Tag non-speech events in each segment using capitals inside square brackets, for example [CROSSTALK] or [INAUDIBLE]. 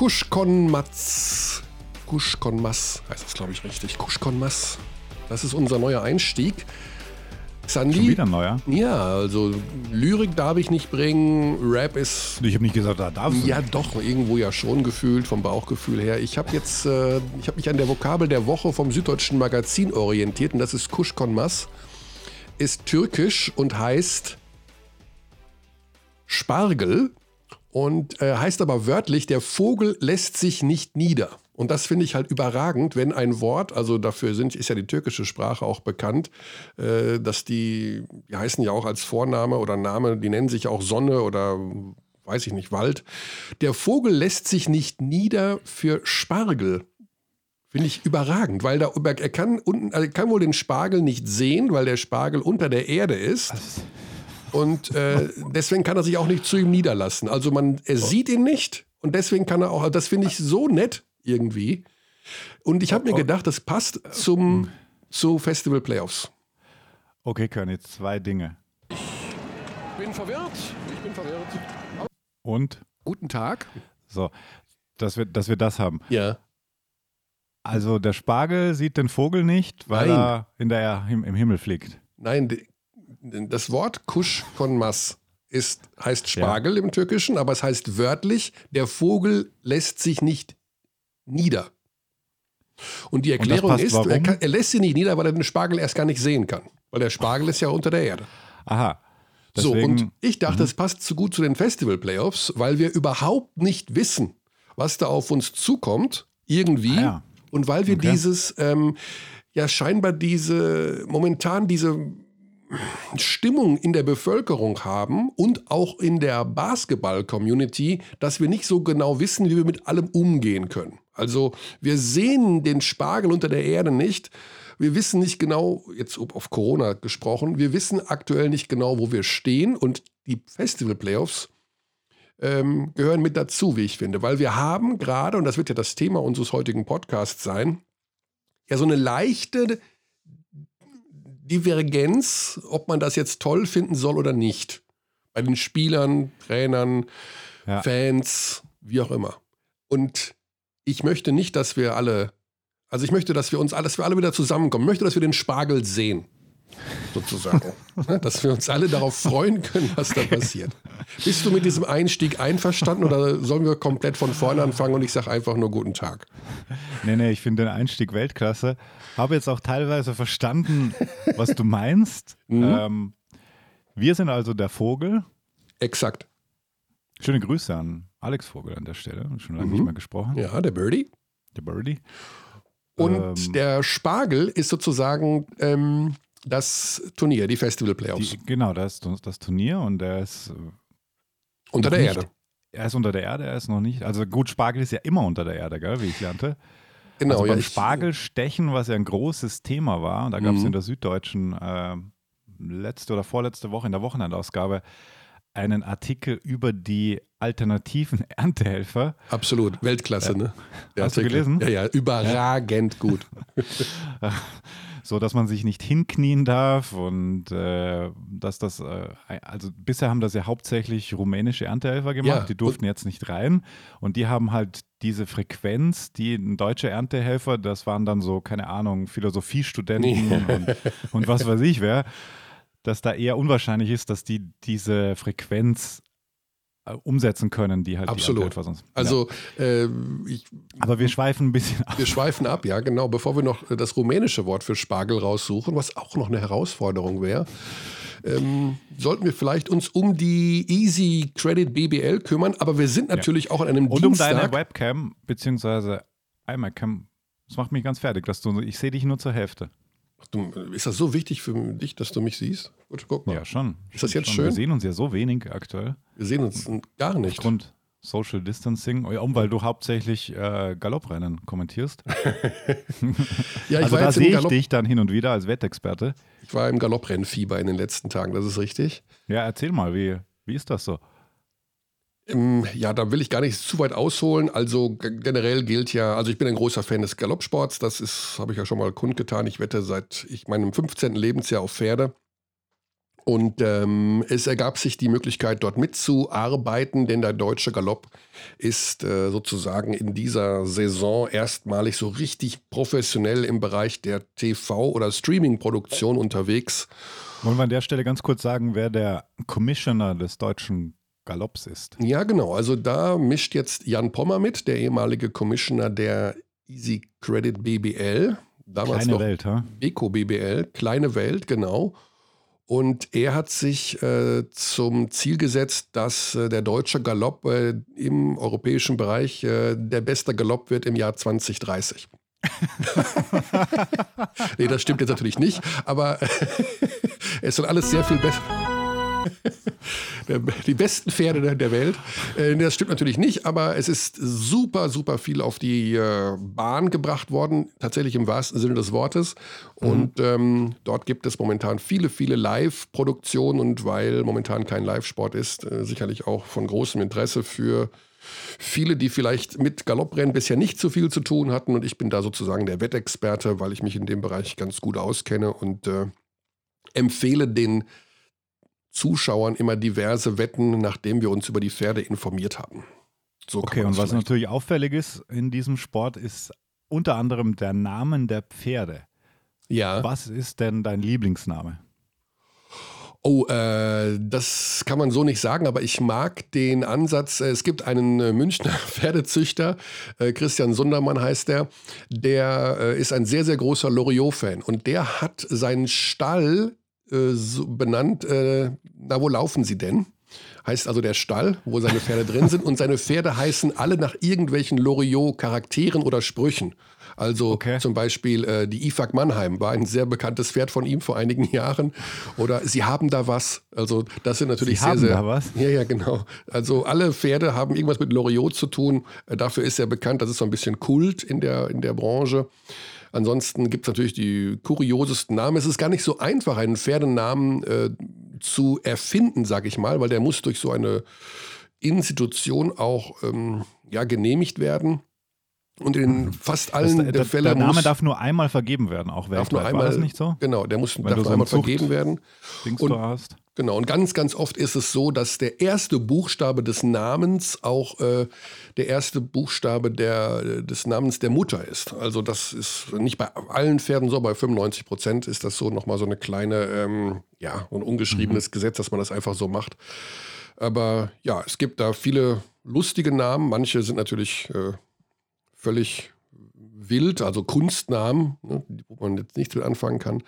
Kuschkonmatz. Kuschkonmass heißt das, glaube ich, richtig. Kuschkonmass. Das ist unser neuer Einstieg. Sandy, Schon wieder neuer? Ja, also Lyrik darf ich nicht bringen, Rap ist... Ich habe nicht gesagt, da darfst du Ja nicht. doch, irgendwo ja schon gefühlt, vom Bauchgefühl her. Ich habe jetzt, äh, ich habe mich an der Vokabel der Woche vom Süddeutschen Magazin orientiert und das ist Kuschkonmas. Ist türkisch und heißt Spargel und äh, heißt aber wörtlich, der Vogel lässt sich nicht nieder. Und das finde ich halt überragend, wenn ein Wort, also dafür sind, ist ja die türkische Sprache auch bekannt, äh, dass die, die heißen ja auch als Vorname oder Name, die nennen sich auch Sonne oder weiß ich nicht, Wald. Der Vogel lässt sich nicht nieder für Spargel. Finde ich überragend, weil da, er, kann er kann wohl den Spargel nicht sehen, weil der Spargel unter der Erde ist. Und äh, deswegen kann er sich auch nicht zu ihm niederlassen. Also man, er sieht ihn nicht und deswegen kann er auch, das finde ich so nett irgendwie. Und ich habe mir gedacht, das passt zum, zu Festival Playoffs. Okay, Körny, zwei Dinge. Ich bin verwirrt. Ich bin verwirrt. Und? Guten Tag. So, dass wir, dass wir das haben. Ja. Also der Spargel sieht den Vogel nicht, weil Nein. er in der, im, im Himmel fliegt. Nein, das Wort Kusch von Mass ist, heißt Spargel ja. im Türkischen, aber es heißt wörtlich, der Vogel lässt sich nicht nieder. Und die Erklärung Und ist, er, kann, er, lässt sie nicht nieder, weil er den Spargel erst gar nicht sehen kann. Weil der Spargel ist ja unter der Erde. Aha. Deswegen, so, und ich dachte, es passt zu gut zu den Festival-Playoffs, weil wir überhaupt nicht wissen, was da auf uns zukommt, irgendwie. Ah, ja. Und weil wir okay. dieses, ähm, ja, scheinbar diese, momentan diese Stimmung in der Bevölkerung haben und auch in der Basketball-Community, dass wir nicht so genau wissen, wie wir mit allem umgehen können. Also wir sehen den Spargel unter der Erde nicht. Wir wissen nicht genau, jetzt auf Corona gesprochen, wir wissen aktuell nicht genau, wo wir stehen und die Festival-Playoffs ähm, gehören mit dazu, wie ich finde, weil wir haben gerade, und das wird ja das Thema unseres heutigen Podcasts sein, ja so eine leichte Divergenz, ob man das jetzt toll finden soll oder nicht. Bei den Spielern, Trainern, ja. Fans, wie auch immer. Und ich möchte nicht, dass wir alle, also ich möchte, dass wir uns alles, wir alle wieder zusammenkommen. Ich möchte, dass wir den Spargel sehen. Sozusagen. [LAUGHS] Ne, dass wir uns alle darauf freuen können, was da passiert. Bist du mit diesem Einstieg einverstanden oder sollen wir komplett von vorne anfangen und ich sage einfach nur guten Tag? Nee, nee, ich finde den Einstieg Weltklasse habe jetzt auch teilweise verstanden, was du meinst. [LAUGHS] Mhm. Ähm, wir sind also der Vogel. Exakt. Schöne Grüße an Alex Vogel an der Stelle. Schon lange mhm. nicht mehr gesprochen. Ja, der Birdie. Der Birdie. Und ähm, der Spargel ist sozusagen ähm, das Turnier, die Festival Playoffs. Die, genau, das ist das Turnier und der ist. Äh, unter der nicht, Erde. Er ist unter der Erde, er ist noch nicht. Also gut, Spargel ist ja immer unter der Erde, gell, wie ich lernte. Genau, also beim ja, Spargelstechen, was ja ein großes Thema war, und da gab es mhm. in der Süddeutschen äh, letzte oder vorletzte Woche in der Wochenendausgabe einen Artikel über die alternativen [LAUGHS] Erntehelfer. Absolut, Weltklasse, ja. ne? Der Hast Artikel. du gelesen? Ja, ja, überragend ja. gut. [LAUGHS] [LAUGHS] so dass man sich nicht hinknien darf und äh, dass das, äh, also bisher haben das ja hauptsächlich rumänische Erntehelfer gemacht, ja. die durften jetzt nicht rein und die haben halt diese Frequenz, die ein deutscher Erntehelfer, das waren dann so, keine Ahnung, Philosophiestudenten nee. und, und was weiß ich wer, dass da eher unwahrscheinlich ist, dass die diese Frequenz umsetzen können, die halt Absolut. Die sonst, also ja. äh, ich, aber wir schweifen ein bisschen ab. Wir schweifen ab, ja genau. Bevor wir noch das rumänische Wort für Spargel raussuchen, was auch noch eine Herausforderung wäre, ähm, sollten wir vielleicht uns um die Easy Credit BBL kümmern. Aber wir sind natürlich ja. auch an einem Und Dienstag. um deine Webcam beziehungsweise iMacam. Das macht mich ganz fertig, dass du. Ich sehe dich nur zur Hälfte. Du, ist das so wichtig für dich, dass du mich siehst? Gut, guck mal. Ja, schon. Ist das jetzt schon. schön? Wir sehen uns ja so wenig aktuell. Wir sehen uns gar nicht. Aufgrund Social Distancing, oh um, weil du hauptsächlich äh, Galopprennen kommentierst. [LAUGHS] ja, ich also da sehe ich dich dann hin und wieder als Wettexperte. Ich war im Galopprennfieber in den letzten Tagen, das ist richtig. Ja, erzähl mal, wie, wie ist das so? Ja, da will ich gar nicht zu weit ausholen. Also generell gilt ja, also ich bin ein großer Fan des Galoppsports. Das ist, habe ich ja schon mal kundgetan. Ich wette seit ich meinem 15. Lebensjahr auf Pferde. Und ähm, es ergab sich die Möglichkeit, dort mitzuarbeiten, denn der deutsche Galopp ist äh, sozusagen in dieser Saison erstmalig so richtig professionell im Bereich der TV- oder Streaming-Produktion unterwegs. Wollen wir an der Stelle ganz kurz sagen, wer der Commissioner des deutschen Galopps ist? Ja, genau. Also da mischt jetzt Jan Pommer mit, der ehemalige Commissioner der Easy Credit BBL. Damals Kleine noch Welt, ha? Beko BBL, Kleine Welt, genau. Und er hat sich äh, zum Ziel gesetzt, dass äh, der deutsche Galopp äh, im europäischen Bereich äh, der beste Galopp wird im Jahr 2030. [LAUGHS] nee, das stimmt jetzt natürlich nicht, aber [LAUGHS] es soll alles sehr viel besser [LAUGHS] die besten Pferde der Welt. Äh, das stimmt natürlich nicht, aber es ist super, super viel auf die äh, Bahn gebracht worden, tatsächlich im wahrsten Sinne des Wortes. Und mhm. ähm, dort gibt es momentan viele, viele Live-Produktionen und weil momentan kein Live-Sport ist, äh, sicherlich auch von großem Interesse für viele, die vielleicht mit Galopprennen bisher nicht so viel zu tun hatten. Und ich bin da sozusagen der Wettexperte, weil ich mich in dem Bereich ganz gut auskenne und äh, empfehle den Zuschauern immer diverse Wetten, nachdem wir uns über die Pferde informiert haben. So okay, und was natürlich auffällig ist in diesem Sport, ist unter anderem der Name der Pferde. Ja. Was ist denn dein Lieblingsname? Oh, äh, das kann man so nicht sagen, aber ich mag den Ansatz. Äh, es gibt einen äh, Münchner [LAUGHS] Pferdezüchter, äh, Christian Sundermann heißt der, der äh, ist ein sehr, sehr großer Loriot-Fan und der hat seinen Stall äh, so benannt, äh, na, wo laufen sie denn? Heißt also der Stall, wo seine Pferde drin sind. Und seine Pferde heißen alle nach irgendwelchen Loriot-Charakteren oder Sprüchen. Also okay. zum Beispiel äh, die Ifak Mannheim war ein sehr bekanntes Pferd von ihm vor einigen [LAUGHS] Jahren. Oder Sie haben da was. Also das sind natürlich Sie sehr, haben sehr. Da was? Ja, ja, genau. Also alle Pferde haben irgendwas mit Loriot zu tun. Äh, dafür ist er bekannt. Das ist so ein bisschen Kult in der, in der Branche. Ansonsten gibt es natürlich die kuriosesten Namen. Es ist gar nicht so einfach, einen Pferdenamen äh, zu erfinden, sage ich mal, weil der muss durch so eine Institution auch ähm, ja, genehmigt werden. Und in fast allen das, der, Fälle. Der Name muss, darf nur einmal vergeben werden, auch weltweit. Darf nur einmal, War das nicht so? Genau, der muss darf nur so einmal vergeben werden. Dings und, hast. Genau, und ganz, ganz oft ist es so, dass der erste Buchstabe des Namens auch äh, der erste Buchstabe der, des Namens der Mutter ist. Also das ist nicht bei allen Pferden so, bei 95 Prozent ist das so nochmal so eine kleine, ähm, ja, ein ungeschriebenes mhm. Gesetz, dass man das einfach so macht. Aber ja, es gibt da viele lustige Namen. Manche sind natürlich äh, völlig wild, also Kunstnamen, ne, wo man jetzt nichts mit anfangen kann.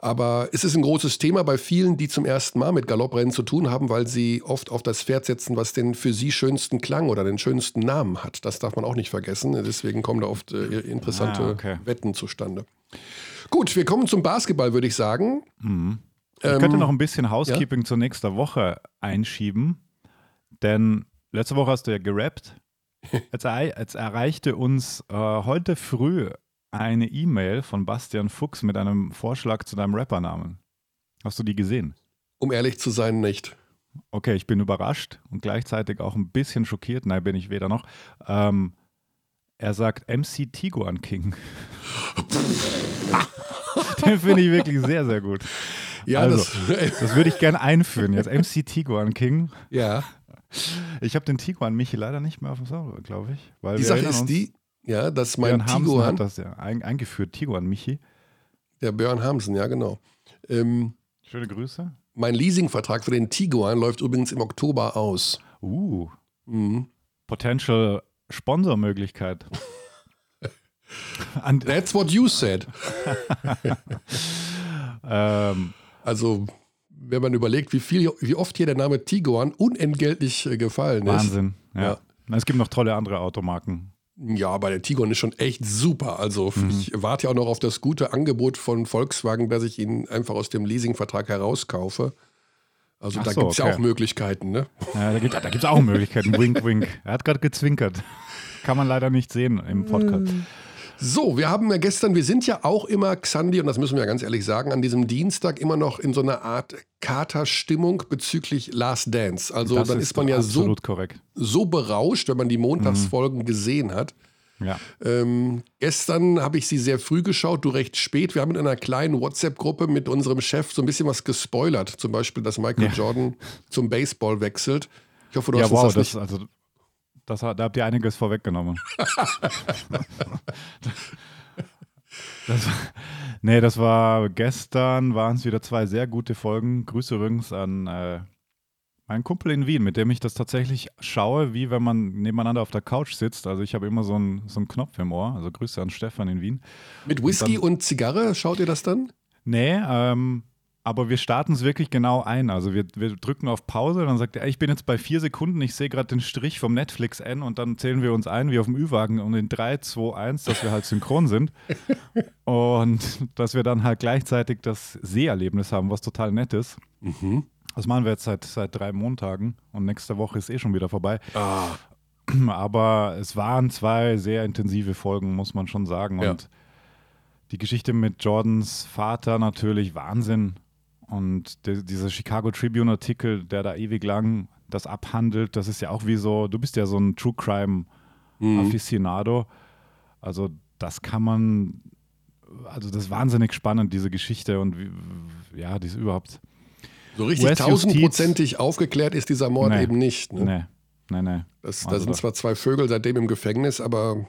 Aber es ist ein großes Thema bei vielen, die zum ersten Mal mit Galopprennen zu tun haben, weil sie oft auf das Pferd setzen, was den für sie schönsten Klang oder den schönsten Namen hat. Das darf man auch nicht vergessen. Deswegen kommen da oft äh, interessante ah, okay. Wetten zustande. Gut, wir kommen zum Basketball, würde ich sagen. Mhm. Ich ähm, könnte noch ein bisschen Housekeeping ja? zur nächsten Woche einschieben, denn letzte Woche hast du ja gerappt. Jetzt, erreichte uns äh, heute früh eine E-Mail von Bastian Fuchs mit einem Vorschlag zu deinem Rappernamen. Hast du die gesehen? Um ehrlich zu sein, nicht. Okay, ich bin überrascht und gleichzeitig auch ein bisschen schockiert. Nein, bin ich weder noch. Ähm, er sagt MC Tiguan King. [LAUGHS] Den finde ich wirklich sehr, sehr gut. Ja, also, das, das würde ich gerne einführen jetzt. MC Tiguan King. Ja. Ich habe den Tiguan Michi leider nicht mehr auf dem Sound, glaube ich. Weil die Sache ist die, ja, dass mein Björn Tiguan. hat das ja eingeführt, Tiguan Michi. Der Björn Hamsen, ja, genau. Ähm, Schöne Grüße. Mein Leasingvertrag für den Tiguan läuft übrigens im Oktober aus. Uh. Mhm. Potential Sponsormöglichkeit. That's what you said. [LAUGHS] ähm, also, wenn man überlegt, wie, viel, wie oft hier der Name Tiguan unentgeltlich äh, gefallen ist. Wahnsinn, ja. ja. Es gibt noch tolle andere Automarken. Ja, bei der Tiguan ist schon echt super. Also mhm. ich warte ja auch noch auf das gute Angebot von Volkswagen, dass ich ihn einfach aus dem Leasingvertrag herauskaufe. Also Ach da so, gibt es okay. ja auch Möglichkeiten, ne? Ja, da gibt es auch Möglichkeiten. [LAUGHS] wink, wink. Er hat gerade gezwinkert. Kann man leider nicht sehen im Podcast. Mm. So, wir haben ja gestern, wir sind ja auch immer, Xandi, und das müssen wir ja ganz ehrlich sagen, an diesem Dienstag immer noch in so einer Art Katerstimmung bezüglich Last Dance. Also das dann ist, ist man ja so, korrekt. so berauscht, wenn man die Montagsfolgen mhm. gesehen hat. Ja. Ähm, gestern habe ich sie sehr früh geschaut, du recht spät. Wir haben in einer kleinen WhatsApp-Gruppe mit unserem Chef so ein bisschen was gespoilert. Zum Beispiel, dass Michael ja. Jordan zum Baseball wechselt. Ich hoffe, du ja, hast wow, das, das nicht. Also, das, da habt ihr einiges vorweggenommen. [LAUGHS] das, nee, das war gestern, waren es wieder zwei sehr gute Folgen. Grüße übrigens an äh, mein Kumpel in Wien, mit dem ich das tatsächlich schaue, wie wenn man nebeneinander auf der Couch sitzt. Also ich habe immer so einen, so einen Knopf im Ohr. Also Grüße an Stefan in Wien. Mit Whisky und, dann, und Zigarre, schaut ihr das dann? Nee, ähm, aber wir starten es wirklich genau ein. Also wir, wir drücken auf Pause, dann sagt er, ich bin jetzt bei vier Sekunden, ich sehe gerade den Strich vom Netflix N und dann zählen wir uns ein wie auf dem Ü-Wagen und in 3, 2, 1, dass wir halt synchron sind. [LAUGHS] und dass wir dann halt gleichzeitig das Seherlebnis haben, was total nett ist. Mhm. Das machen wir jetzt seit, seit drei Montagen und nächste Woche ist eh schon wieder vorbei. Ah. [CLEARS THROAT] Aber es waren zwei sehr intensive Folgen, muss man schon sagen. Ja. Und die Geschichte mit Jordans Vater natürlich Wahnsinn. Und de, dieser Chicago Tribune-Artikel, der da ewig lang das abhandelt, das ist ja auch wie so, du bist ja so ein True Crime-Afficionado. Mhm. Also das kann man, also das ist wahnsinnig spannend, diese Geschichte und wie, ja, die ist überhaupt so richtig tausendprozentig aufgeklärt ist dieser Mord nee. eben nicht. Ne? Nee, nee, nee. Das, also da sind zwar zwei Vögel seitdem im Gefängnis, aber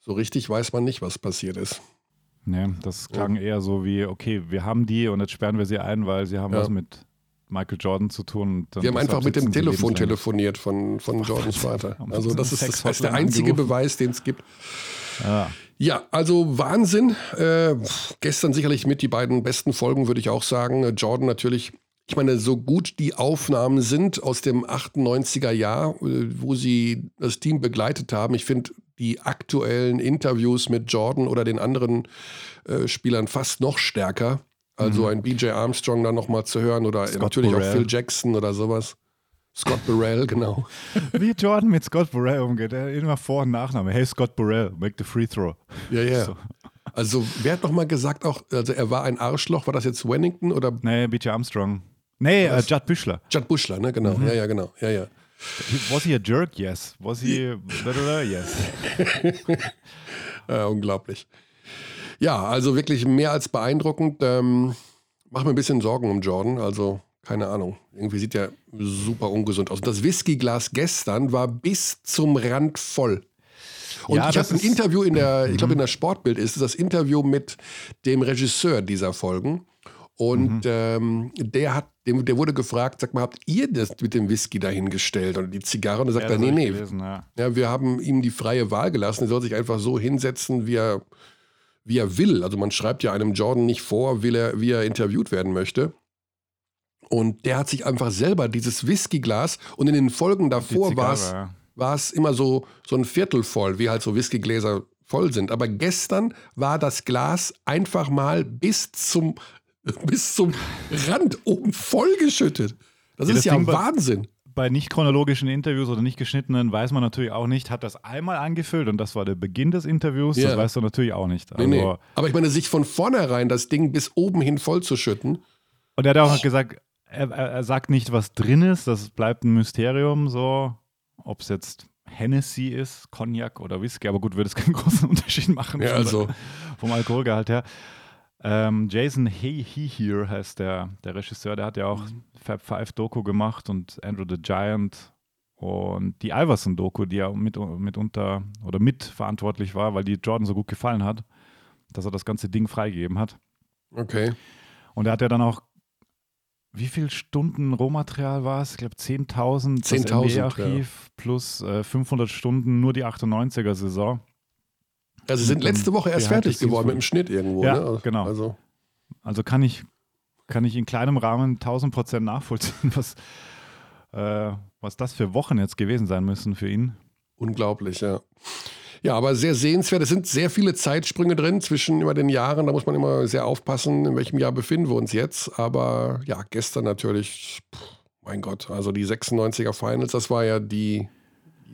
so richtig weiß man nicht, was passiert ist. Nee, das klang ja. eher so wie, okay, wir haben die und jetzt sperren wir sie ein, weil sie haben ja. was mit Michael Jordan zu tun. wir haben einfach mit dem Telefon telefoniert von, von Jordans Vater. Also das ist, das ist der einzige angerufen. Beweis, den es gibt. Ja. ja. also Wahnsinn. Äh, gestern sicherlich mit die beiden besten Folgen, würde ich auch sagen. Jordan natürlich ich meine, so gut die Aufnahmen sind aus dem 98er Jahr, äh, wo sie das Team begleitet haben, ich finde die aktuellen Interviews mit Jordan oder den anderen äh, Spielern fast noch stärker. Also mhm. ein BJ Armstrong dann nochmal zu hören oder Scott natürlich Burrell. auch Phil Jackson oder sowas. Scott Burrell, genau. [LAUGHS] Wie Jordan mit Scott Burrell umgeht. Er immer Vor- und Nachname. Hey, Scott Burrell, make the free throw. Ja, ja. So. Also, wer hat nochmal gesagt auch, also er war ein Arschloch, war das jetzt Wennington oder? Nee, BJ Armstrong. Nee, uh, Judd Büschler. Judd Büschler, ne, genau. Mhm. Ja, ja, genau. Ja, ja. Was he a jerk? Yes. Was he. [LAUGHS] yes. [LAUGHS] ja, unglaublich. Ja, also wirklich mehr als beeindruckend. Ähm, mach mir ein bisschen Sorgen um Jordan. Also, keine Ahnung. Irgendwie sieht er super ungesund aus. Das Whiskyglas gestern war bis zum Rand voll. Und ja, ich habe ein Interview in der, ich glaube in der Sportbild ist das Interview mit dem Regisseur dieser Folgen. Und mhm. ähm, der hat, dem, der wurde gefragt, sag mal, habt ihr das mit dem Whisky dahingestellt oder die Zigarre? Und er sagt ja, er, nee, nee. Gelesen, ja. ja. wir haben ihm die freie Wahl gelassen. Er soll sich einfach so hinsetzen, wie er, wie er will. Also man schreibt ja einem Jordan nicht vor, will er, wie er interviewt werden möchte. Und der hat sich einfach selber dieses Whiskyglas und in den Folgen davor war es immer so, so ein Viertel voll, wie halt so Whiskygläser voll sind. Aber gestern war das Glas einfach mal bis zum [LAUGHS] bis zum Rand oben vollgeschüttet. Das ja, ist das ja Ding Wahnsinn. Bei, bei nicht chronologischen Interviews oder nicht geschnittenen weiß man natürlich auch nicht, hat das einmal angefüllt und das war der Beginn des Interviews, ja. das weißt du natürlich auch nicht. Also, nee, nee. Aber ich meine, sich von vornherein das Ding bis oben hin vollzuschütten. Und er hat auch oh. gesagt, er, er, sagt nicht, was drin ist, das bleibt ein Mysterium, so, ob es jetzt Hennessy ist, Cognac oder Whisky, aber gut, würde es keinen [LAUGHS] großen Unterschied machen ja, also. vom Alkoholgehalt her. Ähm, Jason Hey He Here heißt der, der Regisseur, der hat ja auch mhm. Fab Five Doku gemacht und Andrew the Giant und die Iverson Doku, die ja mit, mitunter oder mitverantwortlich war, weil die Jordan so gut gefallen hat, dass er das ganze Ding freigegeben hat. Okay. Und er hat ja dann auch, wie viele Stunden Rohmaterial war es? Ich glaube 10.000 10 das NBA-Archiv ja. plus äh, 500 Stunden nur die 98er-Saison. Also sie sind letzte Woche erst fertig geworden mit dem Schnitt irgendwo. Ja, ne? genau. Also. also kann ich, kann ich in kleinem Rahmen 1000 Prozent nachvollziehen, was, äh, was das für Wochen jetzt gewesen sein müssen für ihn. Unglaublich, ja. Ja, aber sehr sehenswert. Es sind sehr viele Zeitsprünge drin zwischen immer den Jahren. Da muss man immer sehr aufpassen, in welchem Jahr befinden wir uns jetzt. Aber ja, gestern natürlich, mein Gott, also die 96er Finals, das war ja die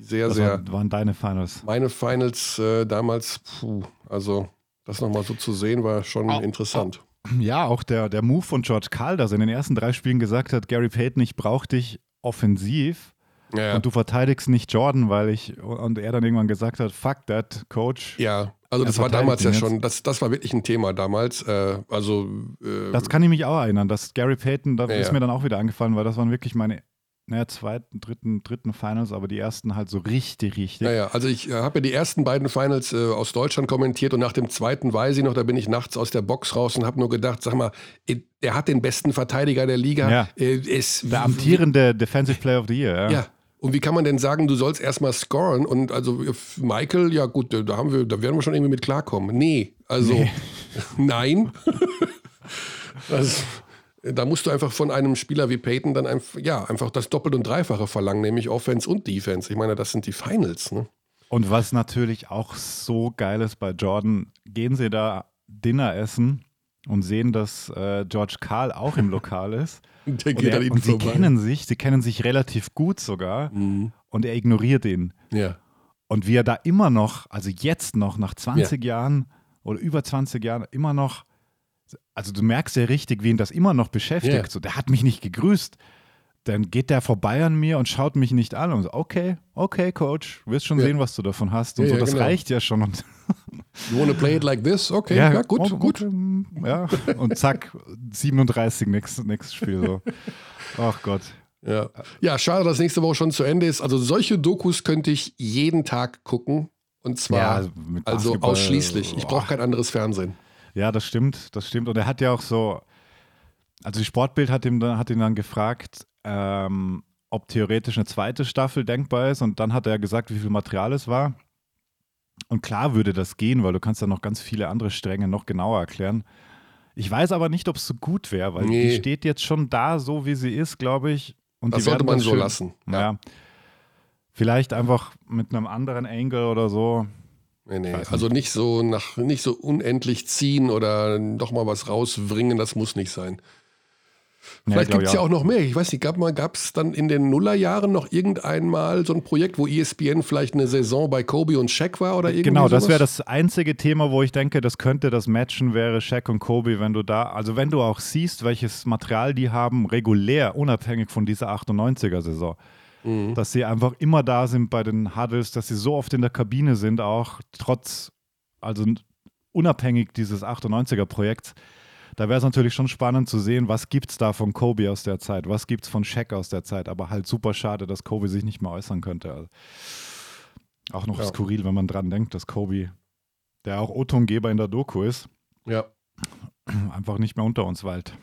sehr, das sehr. Waren, waren deine Finals? Meine Finals äh, damals, puh, also das nochmal so zu sehen, war schon auch, interessant. Auch, ja, auch der, der Move von George Karl, dass er in den ersten drei Spielen gesagt hat, Gary Payton, ich brauche dich offensiv. Ja. Und du verteidigst nicht Jordan, weil ich, und er dann irgendwann gesagt hat, fuck that, Coach. Ja, also das war damals ja schon, das, das war wirklich ein Thema damals. Äh, also äh, Das kann ich mich auch erinnern, dass Gary Payton, da ja, ist mir dann auch wieder angefallen, weil das waren wirklich meine naja, zweiten, dritten, dritten Finals, aber die ersten halt so richtig, richtig. Naja, also ich äh, habe ja die ersten beiden Finals äh, aus Deutschland kommentiert und nach dem zweiten weiß ich noch, da bin ich nachts aus der Box raus und habe nur gedacht, sag mal, er hat den besten Verteidiger der Liga. Ja. Äh, es, der amtierende Defensive Player of the Year, ja. Ja. Und wie kann man denn sagen, du sollst erstmal scoren? Und also Michael, ja gut, da haben wir, da werden wir schon irgendwie mit klarkommen. Nee, also nee. [LAUGHS] nein. [LAUGHS] also, da musst du einfach von einem Spieler wie Peyton dann einfach, ja, einfach das Doppelt- und Dreifache verlangen, nämlich Offense und Defense. Ich meine, das sind die Finals. Ne? Und was natürlich auch so geil ist bei Jordan, gehen sie da Dinner essen und sehen, dass äh, George Karl auch im Lokal ist. [LAUGHS] Der geht und, er, und sie kennen sich, sie kennen sich relativ gut sogar mhm. und er ignoriert ihn. Ja. Und wie er da immer noch, also jetzt noch nach 20 ja. Jahren oder über 20 Jahren immer noch also du merkst ja richtig, wie ihn das immer noch beschäftigt. Yeah. So, der hat mich nicht gegrüßt. Dann geht der vorbei an mir und schaut mich nicht an und so, okay, okay, Coach, wirst schon ja. sehen, was du davon hast. Und ja, so, das genau. reicht ja schon. You wanna play it like this? Okay, ja, ja gut, oh, gut. Ja, und zack, 37, nächstes, nächstes Spiel so. Ach Gott. Ja. ja, schade, dass nächste Woche schon zu Ende ist. Also solche Dokus könnte ich jeden Tag gucken. Und zwar ja, also, also ausschließlich. Ich brauche kein anderes Fernsehen. Ja, das stimmt, das stimmt. Und er hat ja auch so, also die Sportbild hat, ihm, hat ihn dann gefragt, ähm, ob theoretisch eine zweite Staffel denkbar ist. Und dann hat er gesagt, wie viel Material es war. Und klar würde das gehen, weil du kannst dann noch ganz viele andere Stränge noch genauer erklären. Ich weiß aber nicht, ob es so gut wäre, weil nee. die steht jetzt schon da, so wie sie ist, glaube ich. Und das die sollte man so schön, lassen. Ja. ja. Vielleicht einfach mit einem anderen Angle oder so. Nee, nee. Also nicht so nach nicht so unendlich ziehen oder doch mal was rausbringen, das muss nicht sein. Vielleicht gibt es ja auch noch mehr. Ich weiß nicht, gab es dann in den Nullerjahren noch irgendeinmal so ein Projekt, wo ESPN vielleicht eine Saison bei Kobe und Shaq war oder irgendwie Genau, das wäre das einzige Thema, wo ich denke, das könnte das Matchen, wäre Shaq und Kobe, wenn du da, also wenn du auch siehst, welches Material die haben, regulär, unabhängig von dieser 98er-Saison. Mhm. Dass sie einfach immer da sind bei den Huddles, dass sie so oft in der Kabine sind, auch trotz, also unabhängig dieses 98er-Projekts. Da wäre es natürlich schon spannend zu sehen, was gibt es da von Kobe aus der Zeit, was gibt es von Shaq aus der Zeit, aber halt super schade, dass Kobe sich nicht mehr äußern könnte. Also auch noch ja. skurril, wenn man dran denkt, dass Kobe, der auch O-Tongeber in der Doku ist, ja. einfach nicht mehr unter uns weilt.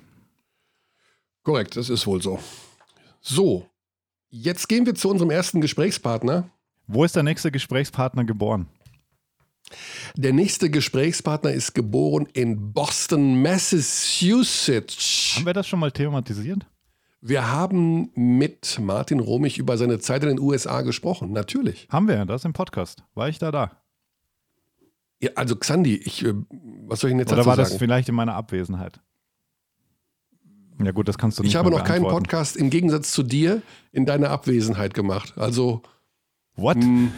Korrekt, das ist wohl so. So, Jetzt gehen wir zu unserem ersten Gesprächspartner. Wo ist der nächste Gesprächspartner geboren? Der nächste Gesprächspartner ist geboren in Boston, Massachusetts. Haben wir das schon mal thematisiert? Wir haben mit Martin Romich über seine Zeit in den USA gesprochen, natürlich. Haben wir, das im Podcast. War ich da da? Ja, also Xandi, ich, äh, was soll ich denn jetzt Oder dazu war das vielleicht in meiner Abwesenheit? Ja, gut, das kannst du nicht Ich habe noch keinen Podcast im Gegensatz zu dir in deiner Abwesenheit gemacht. Also. What? Mh, hm,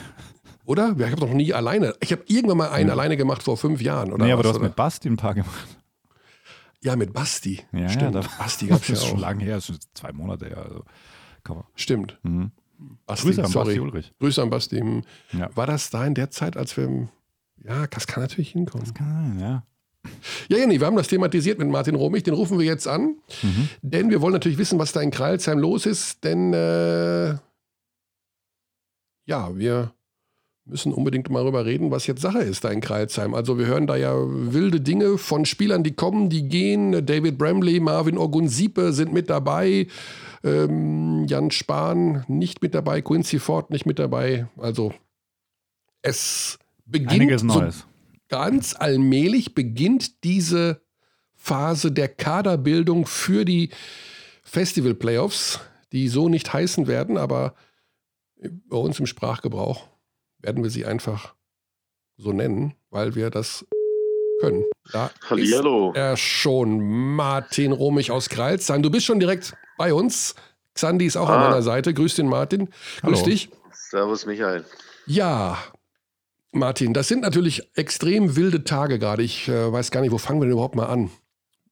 oder? Ich habe noch nie alleine. Ich habe irgendwann mal einen ja. alleine gemacht vor fünf Jahren. Oder nee, aber was, du hast oder? mit Basti ein paar gemacht. Ja, mit Basti. Ja, Stimmt. [LAUGHS] Ja, Basti gab es ja auch. schon lange her, das ist zwei Monate her. Also. Stimmt. Mhm. Basti, Grüße an sorry. Basti Ulrich. Grüße an Basti. Ja. War das da in der Zeit, als wir. Ja, das kann natürlich hinkommen. Das kann, ja. Ja, Jenny, wir haben das thematisiert mit Martin Romich, den rufen wir jetzt an, mhm. denn wir wollen natürlich wissen, was da in Kreilsheim los ist, denn äh, ja, wir müssen unbedingt mal darüber reden, was jetzt Sache ist da in Kreilsheim. Also wir hören da ja wilde Dinge von Spielern, die kommen, die gehen. David Bramley, Marvin Ogunsipe sind mit dabei. Ähm, Jan Spahn nicht mit dabei, Quincy Ford nicht mit dabei. Also es beginnt Einiges Neues. Ganz allmählich beginnt diese Phase der Kaderbildung für die Festival-Playoffs, die so nicht heißen werden, aber bei uns im Sprachgebrauch werden wir sie einfach so nennen, weil wir das können. Da Hallihallo. ist er schon, Martin Romich aus Kreilsheim. Du bist schon direkt bei uns. Xandi ist auch ah. an meiner Seite. Grüß den Martin. Grüß Hallo. dich. Servus, Michael. Ja, Martin, das sind natürlich extrem wilde Tage gerade. Ich äh, weiß gar nicht, wo fangen wir denn überhaupt mal an?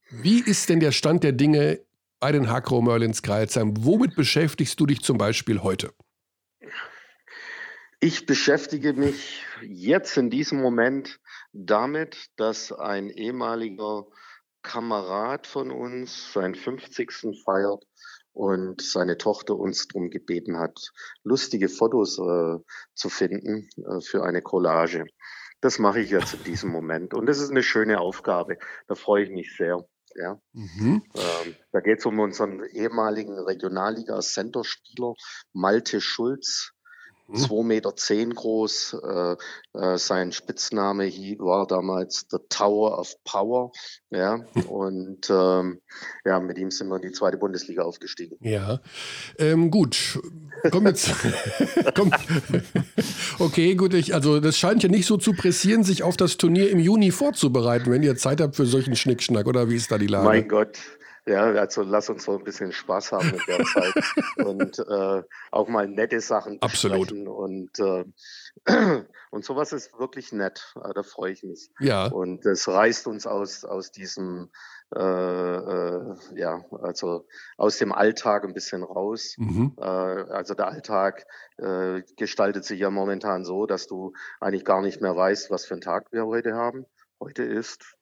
Wie ist denn der Stand der Dinge bei den Hakro Merlins Kreilsheim? Womit beschäftigst du dich zum Beispiel heute? Ich beschäftige mich jetzt in diesem Moment damit, dass ein ehemaliger Kamerad von uns seinen 50. feiert und seine Tochter uns darum gebeten hat, lustige Fotos äh, zu finden äh, für eine Collage. Das mache ich jetzt in diesem Moment und das ist eine schöne Aufgabe. Da freue ich mich sehr. Ja. Mhm. Ähm, da geht es um unseren ehemaligen Regionalliga-Center-Spieler Malte Schulz, 2,10 mhm. Meter zehn groß. Äh, äh, sein Spitzname war damals The Tower of Power. Ja, und ähm, ja, mit ihm sind wir in die zweite Bundesliga aufgestiegen. Ja, ähm, gut. Komm jetzt. [LAUGHS] Komm. Okay, gut. Ich, also, das scheint ja nicht so zu pressieren, sich auf das Turnier im Juni vorzubereiten, wenn ihr Zeit habt für solchen Schnickschnack, oder wie ist da die Lage? Mein Gott. Ja, also lass uns so ein bisschen Spaß haben in der Zeit [LAUGHS] und äh, auch mal nette Sachen Absolut. und äh, [CLEARS THROAT] und sowas ist wirklich nett. Da freue ich mich. Ja. Und es reißt uns aus aus diesem äh, äh, ja, also aus dem Alltag ein bisschen raus. Mhm. Äh, also der Alltag äh, gestaltet sich ja momentan so, dass du eigentlich gar nicht mehr weißt, was für einen Tag wir heute haben. Heute ist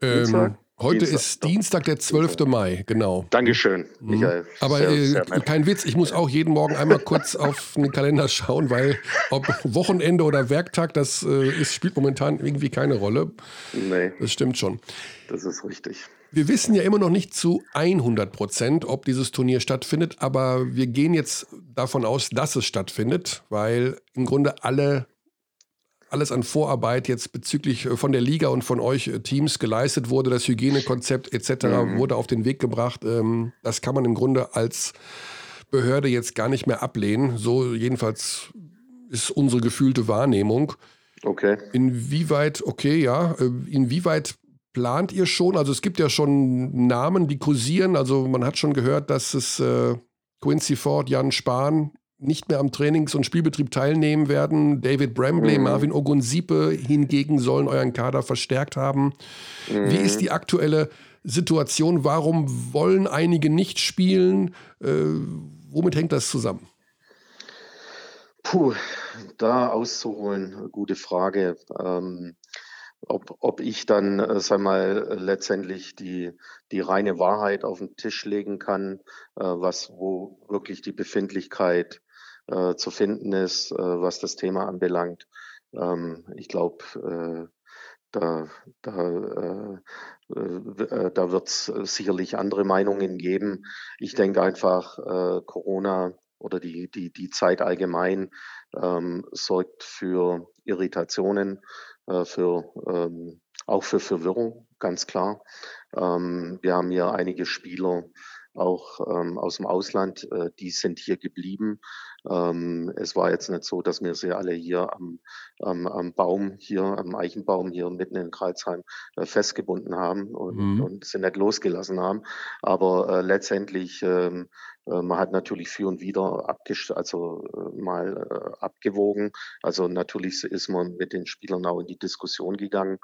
ähm, Heute Dienstag. ist Dienstag, der 12. Mai, genau. Dankeschön, mhm. Michael. Aber sehr, äh, sehr kein Witz, ich muss auch jeden Morgen einmal kurz auf den Kalender schauen, weil ob Wochenende oder Werktag, das äh, ist, spielt momentan irgendwie keine Rolle. Nee. Das stimmt schon. Das ist richtig. Wir wissen ja immer noch nicht zu 100 Prozent, ob dieses Turnier stattfindet, aber wir gehen jetzt davon aus, dass es stattfindet, weil im Grunde alle alles an Vorarbeit jetzt bezüglich äh, von der Liga und von euch äh, Teams geleistet wurde. Das Hygienekonzept etc. Mhm. wurde auf den Weg gebracht. Ähm, das kann man im Grunde als Behörde jetzt gar nicht mehr ablehnen. So jedenfalls ist unsere gefühlte Wahrnehmung. Okay. Inwieweit, okay, ja, äh, inwieweit plant ihr schon? Also es gibt ja schon Namen, die kursieren. Also man hat schon gehört, dass es äh, Quincy Ford, Jan Spahn nicht mehr am Trainings- und Spielbetrieb teilnehmen werden. David Brambley, mhm. Marvin Ogunsipe hingegen sollen euren Kader verstärkt haben. Mhm. Wie ist die aktuelle Situation? Warum wollen einige nicht spielen? Äh, womit hängt das zusammen? Puh, da auszuholen, gute Frage. Ähm, ob, ob ich dann, äh, sag mal, letztendlich die, die reine Wahrheit auf den Tisch legen kann, äh, was, wo wirklich die Befindlichkeit äh, zu finden ist, äh, was das Thema anbelangt. Ähm, ich glaube, äh, da, da, äh, äh, da wird es sicherlich andere Meinungen geben. Ich denke einfach, Corona oder die, die, die Zeit allgemein ähm, sorgt für Irritationen, für, ähm, auch für Verwirrung, ganz klar. Ähm, wir haben hier einige Spieler, auch ähm, aus dem Ausland, äh, die sind hier geblieben. Ähm, es war jetzt nicht so, dass wir sie alle hier am, am, am Baum, hier am Eichenbaum hier mitten in Kreuzheim äh, festgebunden haben und, mhm. und sie nicht losgelassen haben. Aber äh, letztendlich ähm, äh, man hat natürlich für und wieder abgest also äh, mal äh, abgewogen. Also natürlich ist man mit den Spielern auch in die Diskussion gegangen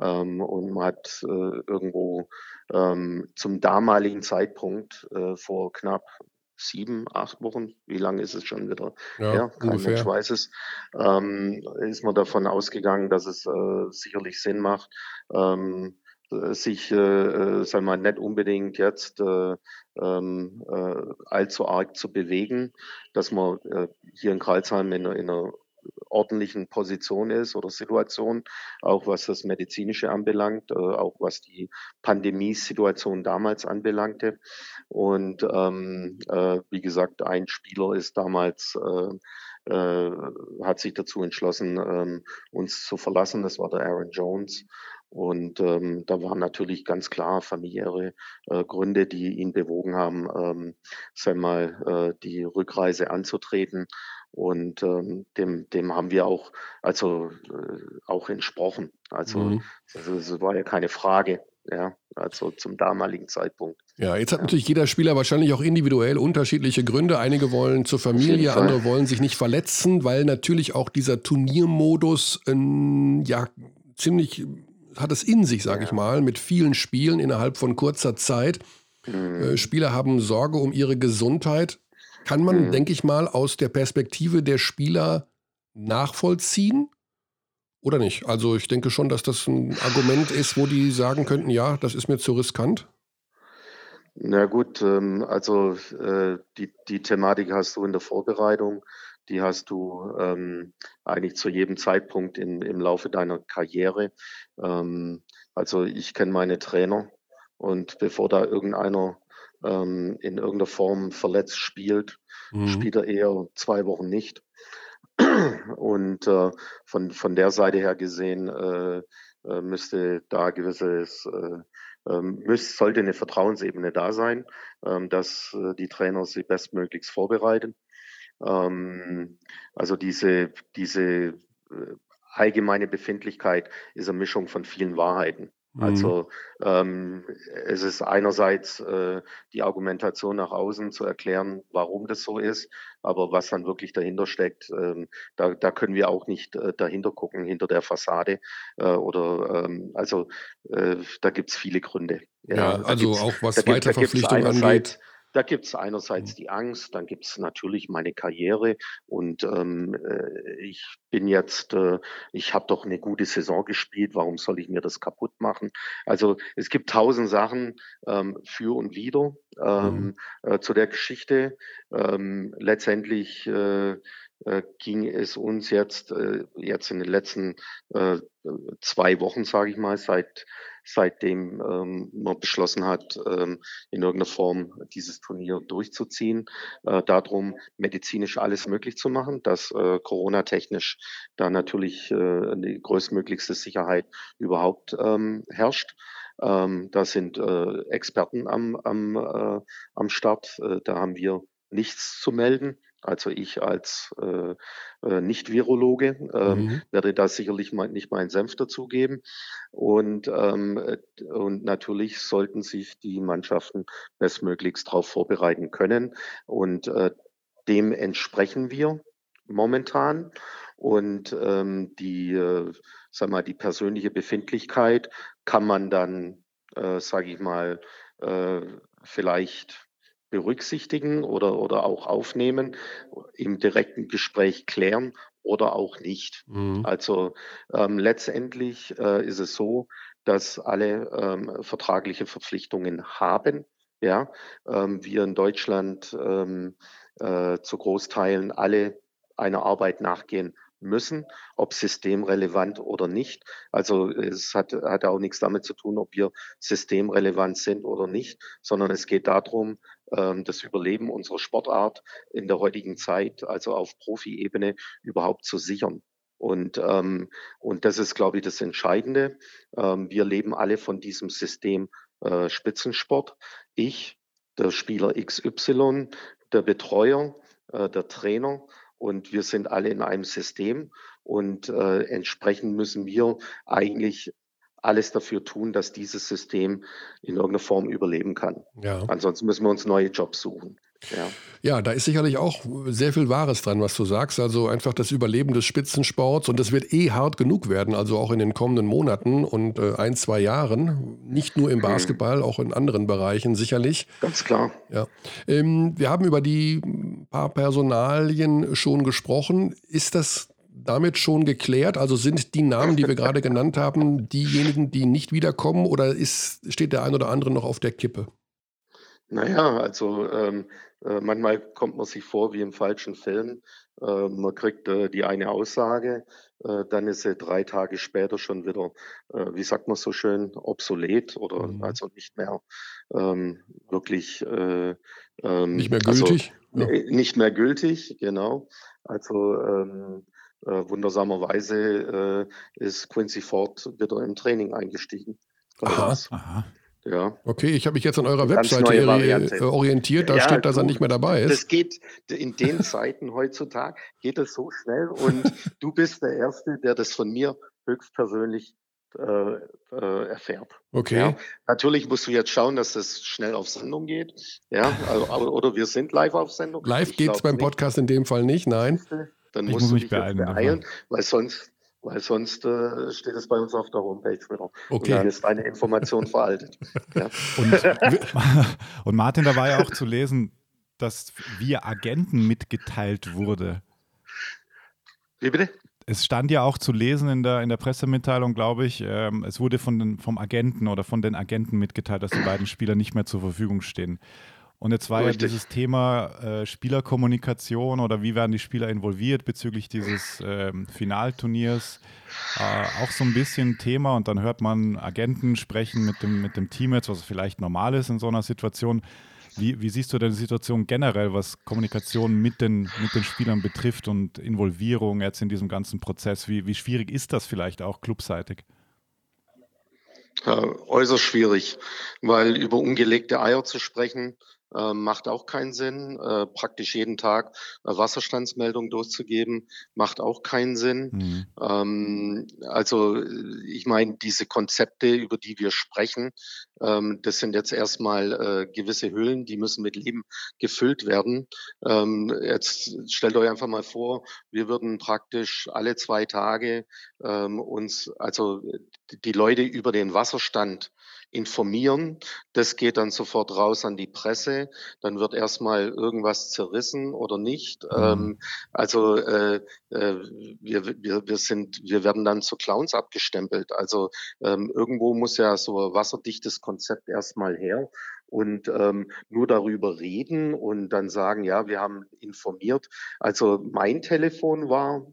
ähm, und man hat äh, irgendwo ähm, zum damaligen Zeitpunkt äh, vor knapp sieben, acht Wochen, wie lange ist es schon wieder? Ja, ja kein ungefähr. Mensch weiß es, ähm, ist man davon ausgegangen, dass es äh, sicherlich Sinn macht, ähm, sich, äh, äh sagen wir mal, nicht unbedingt jetzt äh, ähm, äh, allzu arg zu bewegen, dass man äh, hier in Karlsheim in, in einer ordentlichen Position ist oder Situation, auch was das Medizinische anbelangt, äh, auch was die Pandemiesituation damals anbelangte. Und ähm, äh, wie gesagt, ein Spieler ist damals äh, äh, hat sich dazu entschlossen, ähm, uns zu verlassen. Das war der Aaron Jones. Und ähm, da waren natürlich ganz klar familiäre äh, Gründe, die ihn bewogen haben, ähm, sagen mal, äh, die Rückreise anzutreten. Und ähm, dem, dem haben wir auch, also äh, auch entsprochen. Also, mhm. es war ja keine Frage, ja, also zum damaligen Zeitpunkt. Ja, jetzt hat ja. natürlich jeder Spieler wahrscheinlich auch individuell unterschiedliche Gründe. Einige wollen zur Familie, andere wollen sich nicht verletzen, weil natürlich auch dieser Turniermodus ähm, ja ziemlich hat es in sich, sage ja. ich mal, mit vielen Spielen innerhalb von kurzer Zeit. Mhm. Äh, Spieler haben Sorge um ihre Gesundheit kann man, mhm. denke ich mal, aus der Perspektive der Spieler nachvollziehen. Oder nicht? Also ich denke schon, dass das ein Argument ist, wo die sagen könnten, ja, das ist mir zu riskant. Na gut, ähm, also äh, die, die Thematik hast du in der Vorbereitung, die hast du ähm, eigentlich zu jedem Zeitpunkt in, im Laufe deiner Karriere. Ähm, also ich kenne meine Trainer und bevor da irgendeiner ähm, in irgendeiner Form verletzt spielt, mhm. spielt er eher zwei Wochen nicht. Und äh, von, von der Seite her gesehen äh, äh, müsste da gewisses, äh, ähm, müsste, sollte eine Vertrauensebene da sein, ähm, dass äh, die Trainer sie bestmöglichst vorbereiten. Ähm, also diese, diese äh, allgemeine Befindlichkeit ist eine Mischung von vielen Wahrheiten. Mhm. Also ähm, es ist einerseits äh, die Argumentation nach außen zu erklären, warum das so ist, aber was dann wirklich dahinter steckt, ähm, da, da können wir auch nicht äh, dahinter gucken, hinter der Fassade. Äh, oder ähm, also äh, da gibt es viele Gründe. Ja, ja also auch was Weiterverpflichtung angeht. Da gibt es einerseits mhm. die Angst, dann gibt es natürlich meine Karriere und ähm, äh, ich bin jetzt, äh, ich habe doch eine gute Saison gespielt, warum soll ich mir das kaputt machen? Also es gibt tausend Sachen ähm, für und wider ähm, mhm. äh, zu der Geschichte. Ähm, letztendlich äh, ging es uns jetzt, äh, jetzt in den letzten äh, zwei Wochen, sage ich mal, seit seitdem ähm, man beschlossen hat, ähm, in irgendeiner Form dieses Turnier durchzuziehen, äh, darum, medizinisch alles möglich zu machen, dass äh, Corona-technisch da natürlich äh, die größtmöglichste Sicherheit überhaupt ähm, herrscht. Da sind äh, Experten am, am, äh, am Start. Äh, da haben wir nichts zu melden. Also ich als äh, äh, Nicht-Virologe ähm, mhm. werde da sicherlich mal, nicht meinen Senf dazugeben. Und, ähm, äh, und natürlich sollten sich die Mannschaften bestmöglichst darauf vorbereiten können. Und äh, dem entsprechen wir momentan. Und ähm, die, äh, sag mal, die persönliche Befindlichkeit kann man dann, äh, sage ich mal, äh, vielleicht berücksichtigen oder, oder auch aufnehmen, im direkten Gespräch klären oder auch nicht. Mhm. Also ähm, letztendlich äh, ist es so, dass alle ähm, vertragliche Verpflichtungen haben. Ja, ähm, wir in Deutschland ähm, äh, zu Großteilen alle einer Arbeit nachgehen müssen, ob systemrelevant oder nicht. Also es hat, hat auch nichts damit zu tun, ob wir systemrelevant sind oder nicht, sondern es geht darum, das Überleben unserer Sportart in der heutigen Zeit, also auf Profi-Ebene, überhaupt zu sichern. Und, ähm, und das ist, glaube ich, das Entscheidende. Ähm, wir leben alle von diesem System äh, Spitzensport. Ich, der Spieler XY, der Betreuer, äh, der Trainer und wir sind alle in einem System und äh, entsprechend müssen wir eigentlich alles dafür tun, dass dieses System in irgendeiner Form überleben kann. Ja. Ansonsten müssen wir uns neue Jobs suchen. Ja. ja, da ist sicherlich auch sehr viel Wahres dran, was du sagst. Also einfach das Überleben des Spitzensports und das wird eh hart genug werden, also auch in den kommenden Monaten und äh, ein, zwei Jahren. Nicht nur im mhm. Basketball, auch in anderen Bereichen sicherlich. Ganz klar. Ja. Ähm, wir haben über die paar Personalien schon gesprochen. Ist das damit schon geklärt? Also sind die Namen, die wir gerade genannt haben, diejenigen, die nicht wiederkommen oder ist, steht der ein oder andere noch auf der Kippe? Naja, also ähm, äh, manchmal kommt man sich vor wie im falschen Film. Äh, man kriegt äh, die eine Aussage, äh, dann ist sie drei Tage später schon wieder, äh, wie sagt man so schön, obsolet oder mhm. also nicht mehr ähm, wirklich äh, ähm, nicht mehr also gültig. Also, ja. Nicht mehr gültig, genau. Also ähm, wundersamerweise ist Quincy Ford wieder im Training eingestiegen. Aha, aha. Ja. Okay, ich habe mich jetzt an eurer Webseite äh, orientiert, da ja, steht, dass du, er nicht mehr dabei ist. Das geht in den [LAUGHS] Zeiten heutzutage, geht das so schnell und [LAUGHS] du bist der Erste, der das von mir höchstpersönlich äh, äh, erfährt. Okay. Ja, natürlich musst du jetzt schauen, dass das schnell auf Sendung geht. Ja, also, oder wir sind live auf Sendung. Live geht es beim Podcast in dem Fall nicht, nein. Dann ich musst muss du dich beeilen, beeilen weil sonst weil sonst äh, steht es bei uns auf der Homepage wieder. Okay. Und dann ist deine Information [LAUGHS] veraltet. Ja. Und, [LAUGHS] [LAUGHS] und, Martin, da war ja auch zu lesen, das via Agenten mitgeteilt wurde. Wie bitte? Es stand ja auch zu lesen in der, in der Pressemitteilung, glaube ich, ähm, es wurde von den, vom Agenten oder von den Agenten mitgeteilt, dass die beiden Spieler nicht mehr zur Verfügung stehen. Und jetzt war Richtig. ja dieses Thema äh, Spielerkommunikation oder wie werden die Spieler involviert bezüglich dieses ähm, Finalturniers äh, auch so ein bisschen Thema. Und dann hört man Agenten sprechen mit dem, mit dem Team jetzt, was vielleicht normal ist in so einer Situation. Wie, wie, siehst du denn die Situation generell, was Kommunikation mit den, mit den Spielern betrifft und Involvierung jetzt in diesem ganzen Prozess? Wie, wie schwierig ist das vielleicht auch clubseitig? Äh, äußerst schwierig, weil über ungelegte Eier zu sprechen, äh, macht auch keinen Sinn. Äh, praktisch jeden Tag eine Wasserstandsmeldung durchzugeben, macht auch keinen Sinn. Mhm. Ähm, also ich meine, diese Konzepte, über die wir sprechen, ähm, das sind jetzt erstmal äh, gewisse Hüllen, die müssen mit Leben gefüllt werden. Ähm, jetzt stellt euch einfach mal vor, wir würden praktisch alle zwei Tage ähm, uns, also die Leute über den Wasserstand informieren. Das geht dann sofort raus an die Presse. Dann wird erstmal irgendwas zerrissen oder nicht. Mhm. Ähm, also äh, äh, wir, wir, wir sind, wir werden dann zu Clowns abgestempelt. Also ähm, irgendwo muss ja so ein wasserdichtes Konzept erstmal her und ähm, nur darüber reden und dann sagen, ja, wir haben informiert. Also mein Telefon war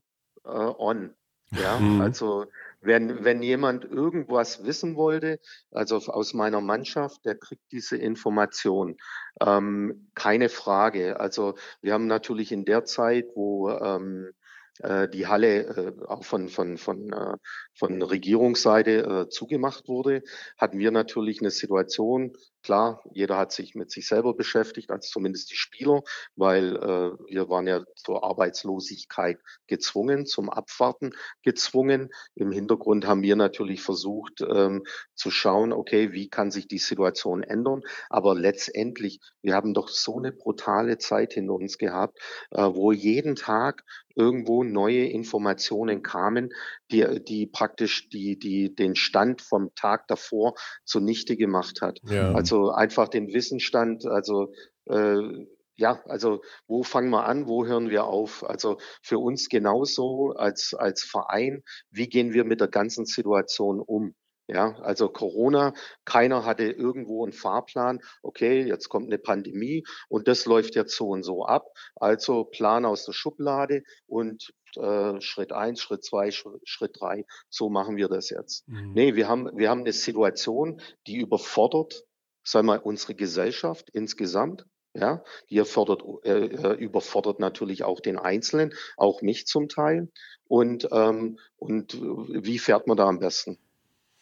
äh, on. Ja, mhm. also wenn, wenn jemand irgendwas wissen wollte, also aus meiner Mannschaft, der kriegt diese Information. Ähm, keine Frage. Also wir haben natürlich in der Zeit, wo ähm, äh, die Halle äh, auch von, von, von, äh, von Regierungsseite zugemacht wurde, hatten wir natürlich eine Situation, klar, jeder hat sich mit sich selber beschäftigt, also zumindest die Spieler, weil äh, wir waren ja zur Arbeitslosigkeit gezwungen, zum Abwarten gezwungen. Im Hintergrund haben wir natürlich versucht ähm, zu schauen, okay, wie kann sich die Situation ändern. Aber letztendlich, wir haben doch so eine brutale Zeit hinter uns gehabt, äh, wo jeden Tag irgendwo neue Informationen kamen, die, die praktisch die, die den Stand vom Tag davor zunichte gemacht hat. Ja. Also einfach den Wissensstand, also äh, ja, also wo fangen wir an, wo hören wir auf? Also für uns genauso als, als Verein, wie gehen wir mit der ganzen Situation um? Ja, also Corona, keiner hatte irgendwo einen Fahrplan. Okay, jetzt kommt eine Pandemie und das läuft jetzt so und so ab. Also Plan aus der Schublade und äh, Schritt eins, Schritt zwei, Schritt drei. So machen wir das jetzt. Mhm. Nee, wir haben, wir haben eine Situation, die überfordert, sagen wir, unsere Gesellschaft insgesamt. Ja, die erfordert, äh, äh, überfordert natürlich auch den Einzelnen, auch mich zum Teil. Und, ähm, und wie fährt man da am besten?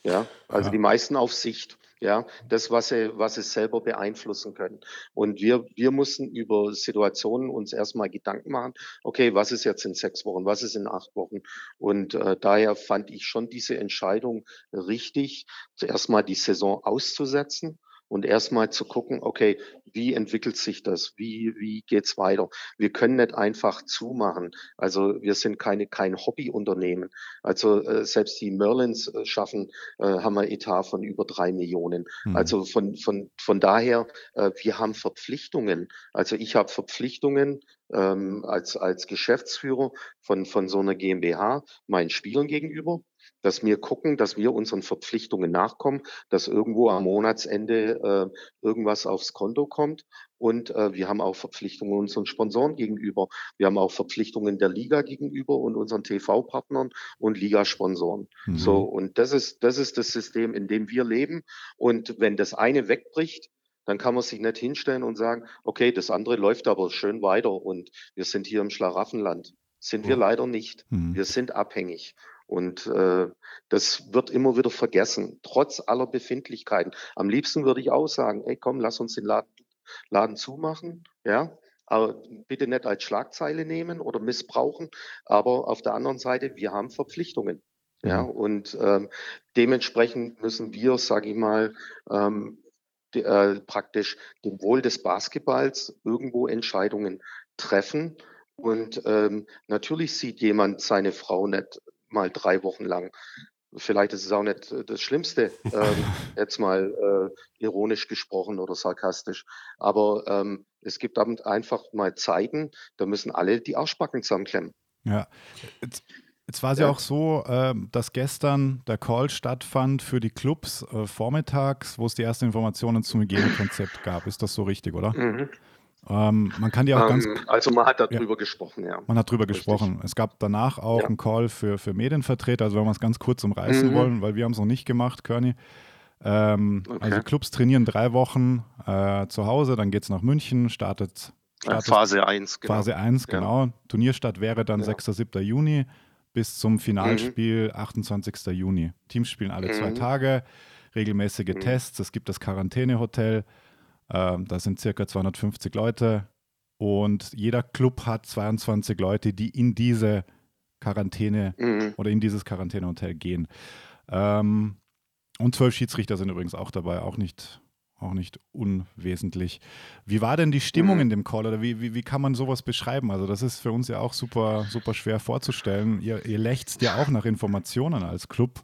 Ja, also ja. die meisten auf Sicht. Ja, das, was sie, was sie selber beeinflussen können. Und wir, wir mussten über Situationen uns erstmal Gedanken machen. Okay, was ist jetzt in sechs Wochen? Was ist in acht Wochen? Und äh, daher fand ich schon diese Entscheidung richtig, zuerst mal die Saison auszusetzen und erstmal zu gucken, okay, wie entwickelt sich das? Wie, wie geht's weiter? Wir können nicht einfach zumachen. Also wir sind keine, kein Hobbyunternehmen. Also äh, selbst die Merlins äh, schaffen, äh, haben wir Etat von über drei Millionen. Mhm. Also von, von, von daher, äh, wir haben Verpflichtungen. Also ich habe Verpflichtungen ähm, als, als Geschäftsführer von, von so einer GmbH meinen Spielern gegenüber dass wir gucken, dass wir unseren Verpflichtungen nachkommen, dass irgendwo am Monatsende äh, irgendwas aufs Konto kommt. Und äh, wir haben auch Verpflichtungen unseren Sponsoren gegenüber. Wir haben auch Verpflichtungen der Liga gegenüber und unseren TV-Partnern und Ligasponsoren. Mhm. So, und das ist, das ist das System, in dem wir leben. Und wenn das eine wegbricht, dann kann man sich nicht hinstellen und sagen, okay, das andere läuft aber schön weiter und wir sind hier im Schlaraffenland. Sind wir leider nicht. Mhm. Wir sind abhängig. Und äh, das wird immer wieder vergessen, trotz aller Befindlichkeiten. Am liebsten würde ich auch sagen, ey komm, lass uns den Laden, Laden zumachen, ja, aber bitte nicht als Schlagzeile nehmen oder missbrauchen. Aber auf der anderen Seite, wir haben Verpflichtungen. Ja, und ähm, dementsprechend müssen wir, sage ich mal, ähm, die, äh, praktisch dem Wohl des Basketballs irgendwo Entscheidungen treffen. Und ähm, natürlich sieht jemand seine Frau nicht mal drei Wochen lang. vielleicht ist es auch nicht das Schlimmste, ähm, [LAUGHS] jetzt mal äh, ironisch gesprochen oder sarkastisch, aber ähm, es gibt einfach mal Zeiten, da müssen alle die Arschbacken zusammenklemmen. Ja, jetzt, jetzt war es ja. ja. auch so, äh, dass gestern der Call stattfand für die Clubs äh, vormittags, wo es die ersten Informationen zum Hygienekonzept gab. Ist das so richtig, oder? Mhm. Ähm, man kann ja auch ähm, ganz. Also man hat darüber ja, gesprochen, ja. Man hat darüber Richtig. gesprochen. Es gab danach auch ja. einen Call für, für Medienvertreter, also wenn wir es ganz kurz umreißen mhm. wollen, weil wir haben es noch nicht gemacht, Körny. Ähm, okay. Also Clubs trainieren drei Wochen äh, zu Hause, dann geht es nach München, startet, startet Phase 1, genau. Phase 1, genau. Ja. Turnierstart wäre dann ja. 6. 7. Juni bis zum Finalspiel mhm. 28. Juni. Teams spielen alle mhm. zwei Tage, regelmäßige mhm. Tests, es gibt das Quarantänehotel. Ähm, da sind circa 250 Leute und jeder Club hat 22 Leute, die in diese Quarantäne mhm. oder in dieses Quarantänehotel gehen. Ähm, und zwölf Schiedsrichter sind übrigens auch dabei, auch nicht, auch nicht unwesentlich. Wie war denn die Stimmung mhm. in dem Call oder wie, wie, wie kann man sowas beschreiben? Also, das ist für uns ja auch super, super schwer vorzustellen. Ihr, ihr lechzt ja auch nach Informationen als Club.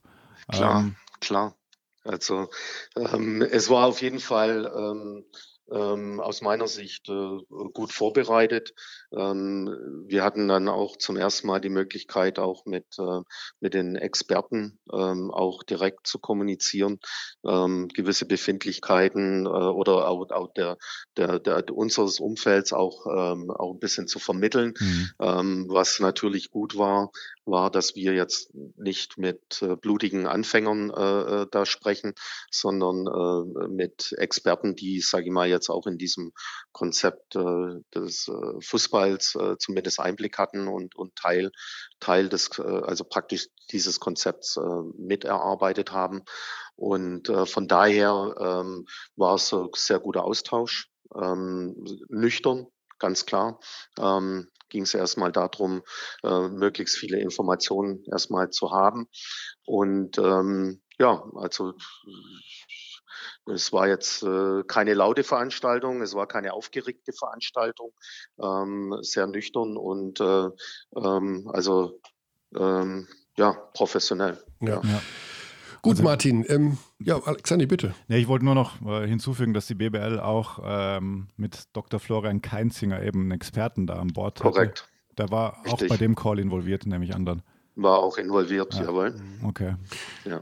Klar, ähm, klar. Also ähm, es war auf jeden Fall ähm, ähm, aus meiner Sicht äh, gut vorbereitet. Ähm, wir hatten dann auch zum ersten Mal die Möglichkeit, auch mit, äh, mit den Experten ähm, auch direkt zu kommunizieren, ähm, gewisse Befindlichkeiten äh, oder auch, auch der, der, der, unseres Umfelds auch, auch ein bisschen zu vermitteln. Mhm. Was natürlich gut war, war, dass wir jetzt nicht mit äh, blutigen Anfängern äh, da sprechen, sondern äh, mit Experten, die, sage ich mal, jetzt auch in diesem Konzept äh, des äh, Fußballs äh, zumindest Einblick hatten und, und Teil, Teil des, äh, also praktisch dieses Konzepts äh, miterarbeitet haben. Und äh, von daher ähm, war es ein sehr guter Austausch, ähm, nüchtern, ganz klar. Ähm, ging es erstmal darum, äh, möglichst viele Informationen erstmal zu haben. Und ähm, ja, also es war jetzt äh, keine laute Veranstaltung, es war keine aufgeregte Veranstaltung, ähm, sehr nüchtern und äh, ähm, also ähm, ja, professionell. Ja. ja. Gut, also, Martin. Ähm, ja, Alexander, bitte. Ja, ich wollte nur noch äh, hinzufügen, dass die BBL auch ähm, mit Dr. Florian Keinzinger eben einen Experten da an Bord hatte. Korrekt. Der war Richtig. auch bei dem Call involviert, nämlich anderen. War auch involviert, ja. jawohl. Okay. Ja.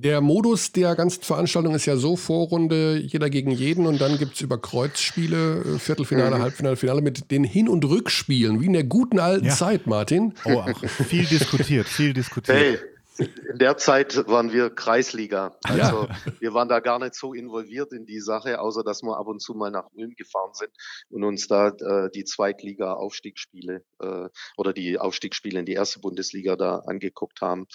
Der Modus der ganzen Veranstaltung ist ja so Vorrunde, jeder gegen jeden und dann gibt es über Kreuzspiele, äh, Viertelfinale, mhm. Halbfinale, Finale mit den Hin- und Rückspielen, wie in der guten alten ja. Zeit, Martin. Oh, ach, viel diskutiert, viel diskutiert. Hey, in der Zeit waren wir Kreisliga. Also ja. wir waren da gar nicht so involviert in die Sache, außer dass wir ab und zu mal nach Ulm gefahren sind und uns da äh, die Zweitliga-Aufstiegsspiele äh, oder die Aufstiegsspiele in die erste Bundesliga da angeguckt haben.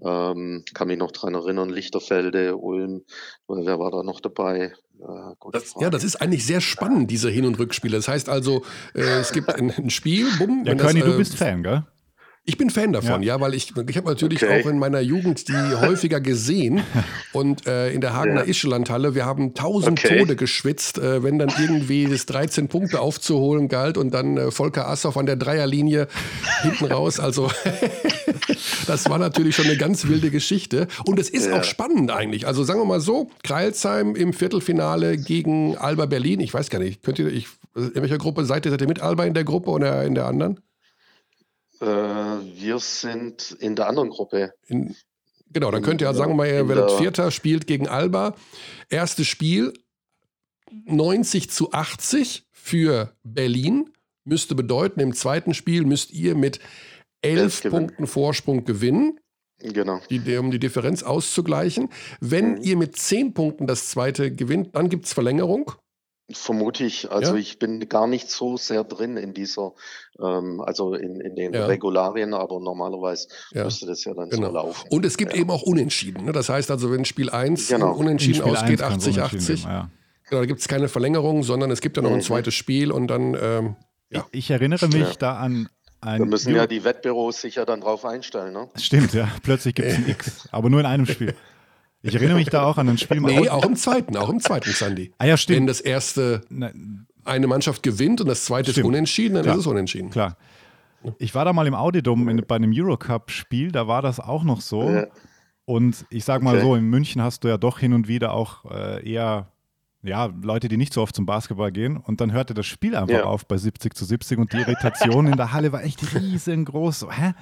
Ähm, kann mich noch dran erinnern, Lichterfelde, Ulm, wer war da noch dabei? Äh, das, ja, das ist eigentlich sehr spannend, diese Hin- und Rückspiele. Das heißt also, äh, es gibt ein, ein Spiel, bumm. Ja, Körny, du äh, bist Fan, gell? Ich bin Fan davon, ja, ja weil ich, ich habe natürlich okay. auch in meiner Jugend die [LAUGHS] häufiger gesehen und äh, in der Hagener ja. Ischelandhalle, wir haben tausend okay. Tode geschwitzt, äh, wenn dann irgendwie das 13 Punkte aufzuholen galt und dann äh, Volker Assoff an der Dreierlinie hinten raus, also [LAUGHS] das war natürlich schon eine ganz wilde Geschichte und es ist ja. auch spannend eigentlich, also sagen wir mal so, Kreilsheim im Viertelfinale gegen Alba Berlin, ich weiß gar nicht, könnt ihr, ich, in welcher Gruppe seid ihr, seid ihr mit Alba in der Gruppe oder in der anderen? Äh, wir sind in der anderen Gruppe. In, genau, dann könnt ihr, sagen wir mal, ihr werdet Vierter, spielt gegen Alba. Erstes Spiel 90 zu 80 für Berlin. Müsste bedeuten, im zweiten Spiel müsst ihr mit elf Punkten Vorsprung gewinnen. Genau. Die, um die Differenz auszugleichen. Wenn mhm. ihr mit zehn Punkten das zweite gewinnt, dann gibt es Verlängerung. Vermute ich. Also ja? ich bin gar nicht so sehr drin in dieser, ähm, also in, in den ja. Regularien, aber normalerweise ja. müsste das ja dann genau. so laufen. Und es gibt eben auch Unentschieden. Ne? Das heißt also, wenn Spiel 1 genau. unentschieden ausgeht, 80-80, genau, da gibt es keine Verlängerung, sondern es gibt ja noch mhm. ein zweites Spiel und dann, ähm, ja. Ich, ich erinnere mich da an ein da müssen ja die Wettbüros sich ja dann drauf einstellen. Ne? Stimmt, ja. Plötzlich gibt es ein X, aber nur in einem Spiel. [LAUGHS] Ich erinnere mich da auch an ein Spiel. Nee, auch im zweiten, auch im zweiten, Sandy. Ah ja, stimmt. Wenn das erste eine Mannschaft gewinnt und das zweite stimmt. ist unentschieden, dann Klar. ist es unentschieden. Klar. Ich war da mal im Audidom bei einem Eurocup-Spiel, da war das auch noch so. Ja. Und ich sag mal okay. so, in München hast du ja doch hin und wieder auch äh, eher ja, Leute, die nicht so oft zum Basketball gehen. Und dann hörte das Spiel einfach ja. auf bei 70 zu 70 und die Irritation in der Halle war echt riesengroß. Hä?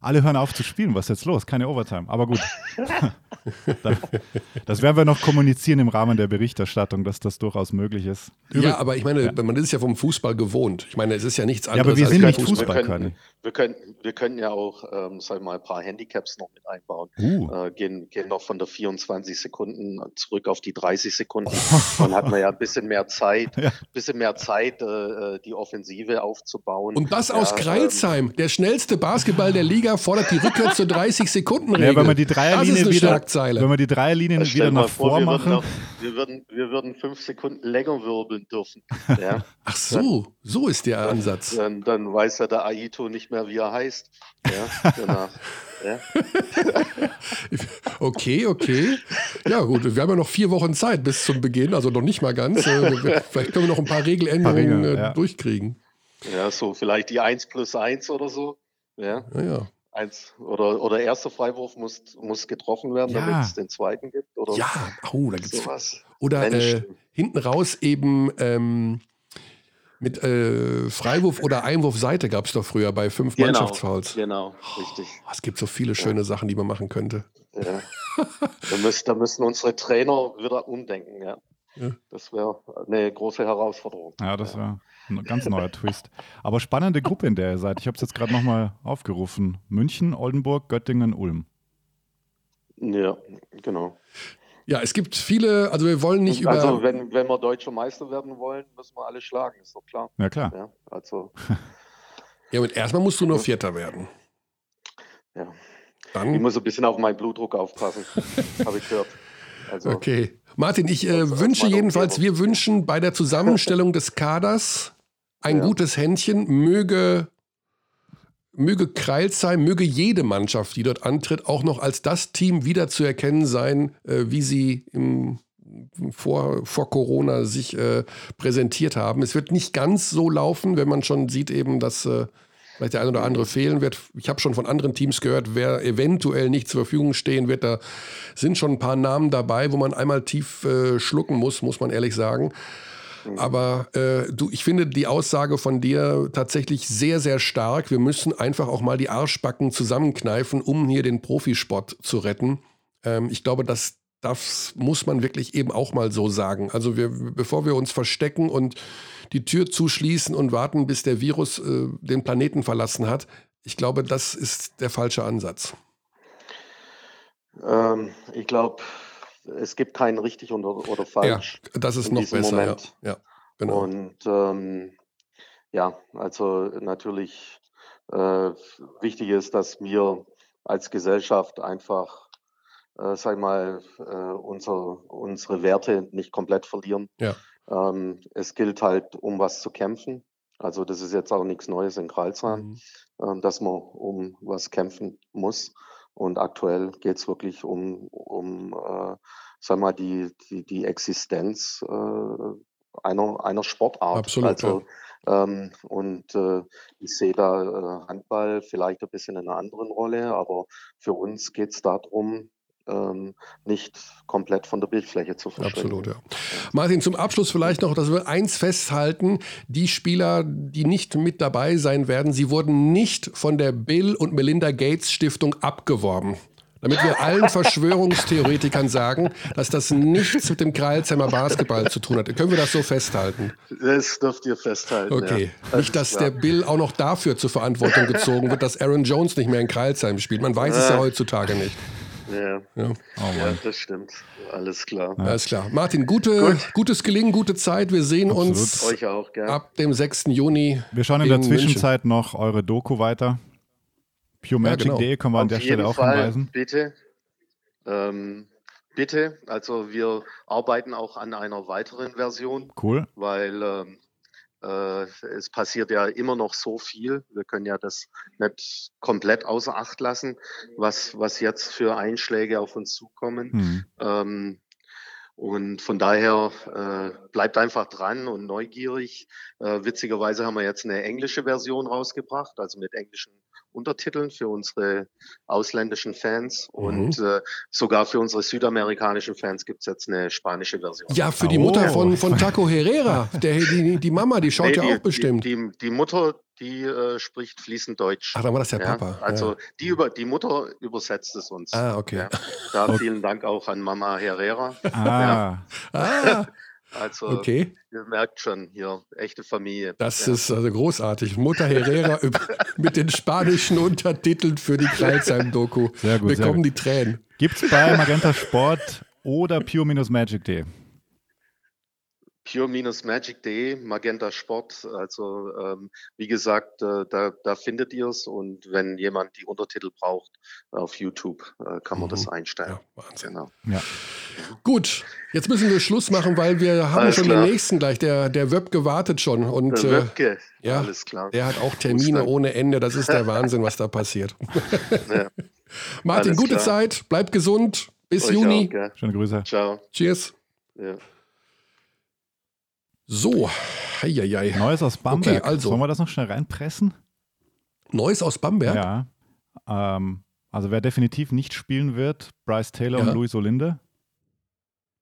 Alle hören auf zu spielen. Was ist jetzt los? Keine Overtime. Aber gut. [LAUGHS] das werden wir noch kommunizieren im Rahmen der Berichterstattung, dass das durchaus möglich ist. Ja, aber ich meine, ja. man ist ja vom Fußball gewohnt. Ich meine, es ist ja nichts anderes. Ja, aber wir sind nicht Fußball, wir können, wir können, wir können ja auch, ähm, sagen wir mal, ein paar Handicaps noch mit einbauen. Uh. Äh, gehen, gehen noch von der 24 Sekunden zurück auf die 30 Sekunden. Dann hat man ja ein bisschen mehr Zeit, ja. bisschen mehr Zeit, äh, äh, die Offensive aufzubauen. Und das aus Kreilsheim, ähm, der schnellste Basketball der Liga fordert die Rückkehr zur 30-Sekunden-Regel. Ja, wenn man die Dreierlinie wieder, wenn wir die Dreierlinien wieder nach vor, machen. Wir, wir, würden, wir würden fünf Sekunden länger wirbeln dürfen. Ja. [LAUGHS] Ach so, so ist der Ansatz. Dann, dann, weiß ja der Aito nicht mehr, wie er heißt. Ja, genau. Ja. [LAUGHS] okay, okay. Ja, gut, wir haben ja noch vier Wochen Zeit bis zum Beginn, also noch nicht mal ganz. Äh, vielleicht können wir noch ein paar Regeländerungen paar Regeln, äh, ja. durchkriegen. Ja, so vielleicht die 1 plus 1 oder so. Ja. ja, ja. Eins, oder, oder erster Freiwurf muss, muss getroffen werden, ja. damit es den zweiten gibt. Oder ja, oh, da gibt's sowas. Oder äh, hinten raus eben ähm, mit äh, Freiwurf oder Einwurfseite gab es doch früher bei fünf genau, Mannschaftsfouls. Genau, richtig. Oh, es gibt so viele schöne ja. Sachen, die man machen könnte. Ja. [LAUGHS] da, müssen, da müssen unsere Trainer wieder umdenken, ja. ja. Das wäre eine große Herausforderung. Ja, das wäre ein ganz neuer Twist. Aber spannende Gruppe, in der ihr seid. Ich habe es jetzt gerade nochmal aufgerufen. München, Oldenburg, Göttingen, Ulm. Ja, genau. Ja, es gibt viele, also wir wollen nicht also, über. Also, wenn, wenn wir deutscher Meister werden wollen, müssen wir alle schlagen, ist doch klar. Ja, klar. Ja, also. [LAUGHS] ja, und erstmal musst du nur Vierter werden. Ja. Dann? Ich muss ein bisschen auf meinen Blutdruck aufpassen, [LAUGHS] habe ich gehört. Also, okay. Martin, ich äh, wünsche jedenfalls, wir wünschen bei der Zusammenstellung des Kaders ein ja. gutes Händchen. Möge, möge Kreilsheim, möge jede Mannschaft, die dort antritt, auch noch als das Team wiederzuerkennen sein, äh, wie sie im, vor, vor Corona sich äh, präsentiert haben. Es wird nicht ganz so laufen, wenn man schon sieht eben, dass äh, vielleicht der ein oder andere fehlen wird. Ich habe schon von anderen Teams gehört, wer eventuell nicht zur Verfügung stehen wird. Da sind schon ein paar Namen dabei, wo man einmal tief äh, schlucken muss, muss man ehrlich sagen. Aber äh, du, ich finde die Aussage von dir tatsächlich sehr, sehr stark. Wir müssen einfach auch mal die Arschbacken zusammenkneifen, um hier den Profisport zu retten. Ähm, ich glaube, das, das muss man wirklich eben auch mal so sagen. Also wir, bevor wir uns verstecken und die Tür zuschließen und warten, bis der Virus äh, den Planeten verlassen hat. Ich glaube, das ist der falsche Ansatz. Ähm, ich glaube, es gibt keinen richtig oder, oder falsch. Ja, das ist noch besser. Ja. ja, genau. Und ähm, ja, also natürlich äh, wichtig ist, dass wir als Gesellschaft einfach, äh, sag mal, äh, unser, unsere Werte nicht komplett verlieren. Ja. Ähm, es gilt halt, um was zu kämpfen. Also das ist jetzt auch nichts Neues in Kralsheim, mhm. äh, dass man um was kämpfen muss. Und aktuell geht es wirklich um, um äh, sag mal, die, die, die Existenz äh, einer, einer Sportart. Absolut. Also, ja. ähm, und äh, ich sehe da äh, Handball vielleicht ein bisschen in einer anderen Rolle, aber für uns geht es darum, ähm, nicht komplett von der Bildfläche zu verschwinden. Absolut, ja. Martin, zum Abschluss vielleicht noch, dass wir eins festhalten. Die Spieler, die nicht mit dabei sein werden, sie wurden nicht von der Bill und Melinda Gates Stiftung abgeworben. Damit wir allen [LAUGHS] Verschwörungstheoretikern sagen, dass das nichts mit dem Kreilsheimer Basketball zu tun hat. Können wir das so festhalten? Das dürft ihr festhalten. Okay. Ja. Nicht, dass der Bill auch noch dafür zur Verantwortung gezogen wird, dass Aaron Jones nicht mehr in Kreilsheim spielt. Man weiß es ja heutzutage nicht. Ja, ja. Oh ja das stimmt. Alles klar. Ja. Alles klar. Martin, gute, Gut. gutes Gelingen, gute Zeit. Wir sehen Absolut. uns Euch auch, ab dem 6. Juni. Wir schauen in, in der Zwischenzeit München. noch eure Doku weiter. PureMagic.de ja, genau. können wir an der Stelle auch Fall, hinweisen. Bitte. Ähm, bitte. Also wir arbeiten auch an einer weiteren Version. Cool. Weil ähm, äh, es passiert ja immer noch so viel. Wir können ja das nicht komplett außer Acht lassen, was, was jetzt für Einschläge auf uns zukommen. Mhm. Ähm, und von daher äh, bleibt einfach dran und neugierig. Äh, witzigerweise haben wir jetzt eine englische Version rausgebracht, also mit englischen Untertiteln für unsere ausländischen Fans mhm. und äh, sogar für unsere südamerikanischen Fans gibt es jetzt eine spanische Version. Ja, für die Mutter oh. von, von Taco Herrera, [LAUGHS] der, die, die Mama, die schaut nee, ja die, auch bestimmt. Die, die, die Mutter, die äh, spricht fließend Deutsch. Ach, dann war das der ja? Papa. Also ja. die, über, die Mutter übersetzt es uns. Ah, okay. Ja. Da [LAUGHS] okay. vielen Dank auch an Mama Herrera. Ah. ah. Also okay. ihr merkt schon hier, echte Familie. Das ja. ist also großartig. Mutter Herrera [LAUGHS] mit den spanischen Untertiteln für die Kreilsheim-Doku. [LAUGHS] Sehr gut. Wir kommen die Tränen. Gibt es bei Magenta Sport oder Pure-Magic.de? pure-magic.de, Magenta Sport. Also ähm, wie gesagt, äh, da, da findet ihr es und wenn jemand die Untertitel braucht auf YouTube, äh, kann man mhm. das einstellen. Ja, Wahnsinn. Genau. Ja. Gut, jetzt müssen wir Schluss machen, weil wir haben alles schon klar. den nächsten gleich. Der, der Wöb gewartet schon. Und, der Wöbke, äh, ja, alles klar. Der hat auch Termine ohne Ende. Das ist der [LAUGHS] Wahnsinn, was da passiert. [LAUGHS] Ja. [LAUGHS] Martin, alles gute klar. Zeit, bleib gesund. Bis Euch Juni. Auch, Schöne Grüße. Ciao. Cheers. Ja. So, heieiei. Neues aus Bamberg. Okay, also. Sollen wir das noch schnell reinpressen? Neues aus Bamberg? Ja. Ähm, also wer definitiv nicht spielen wird, Bryce Taylor ja. und Luis Olinde.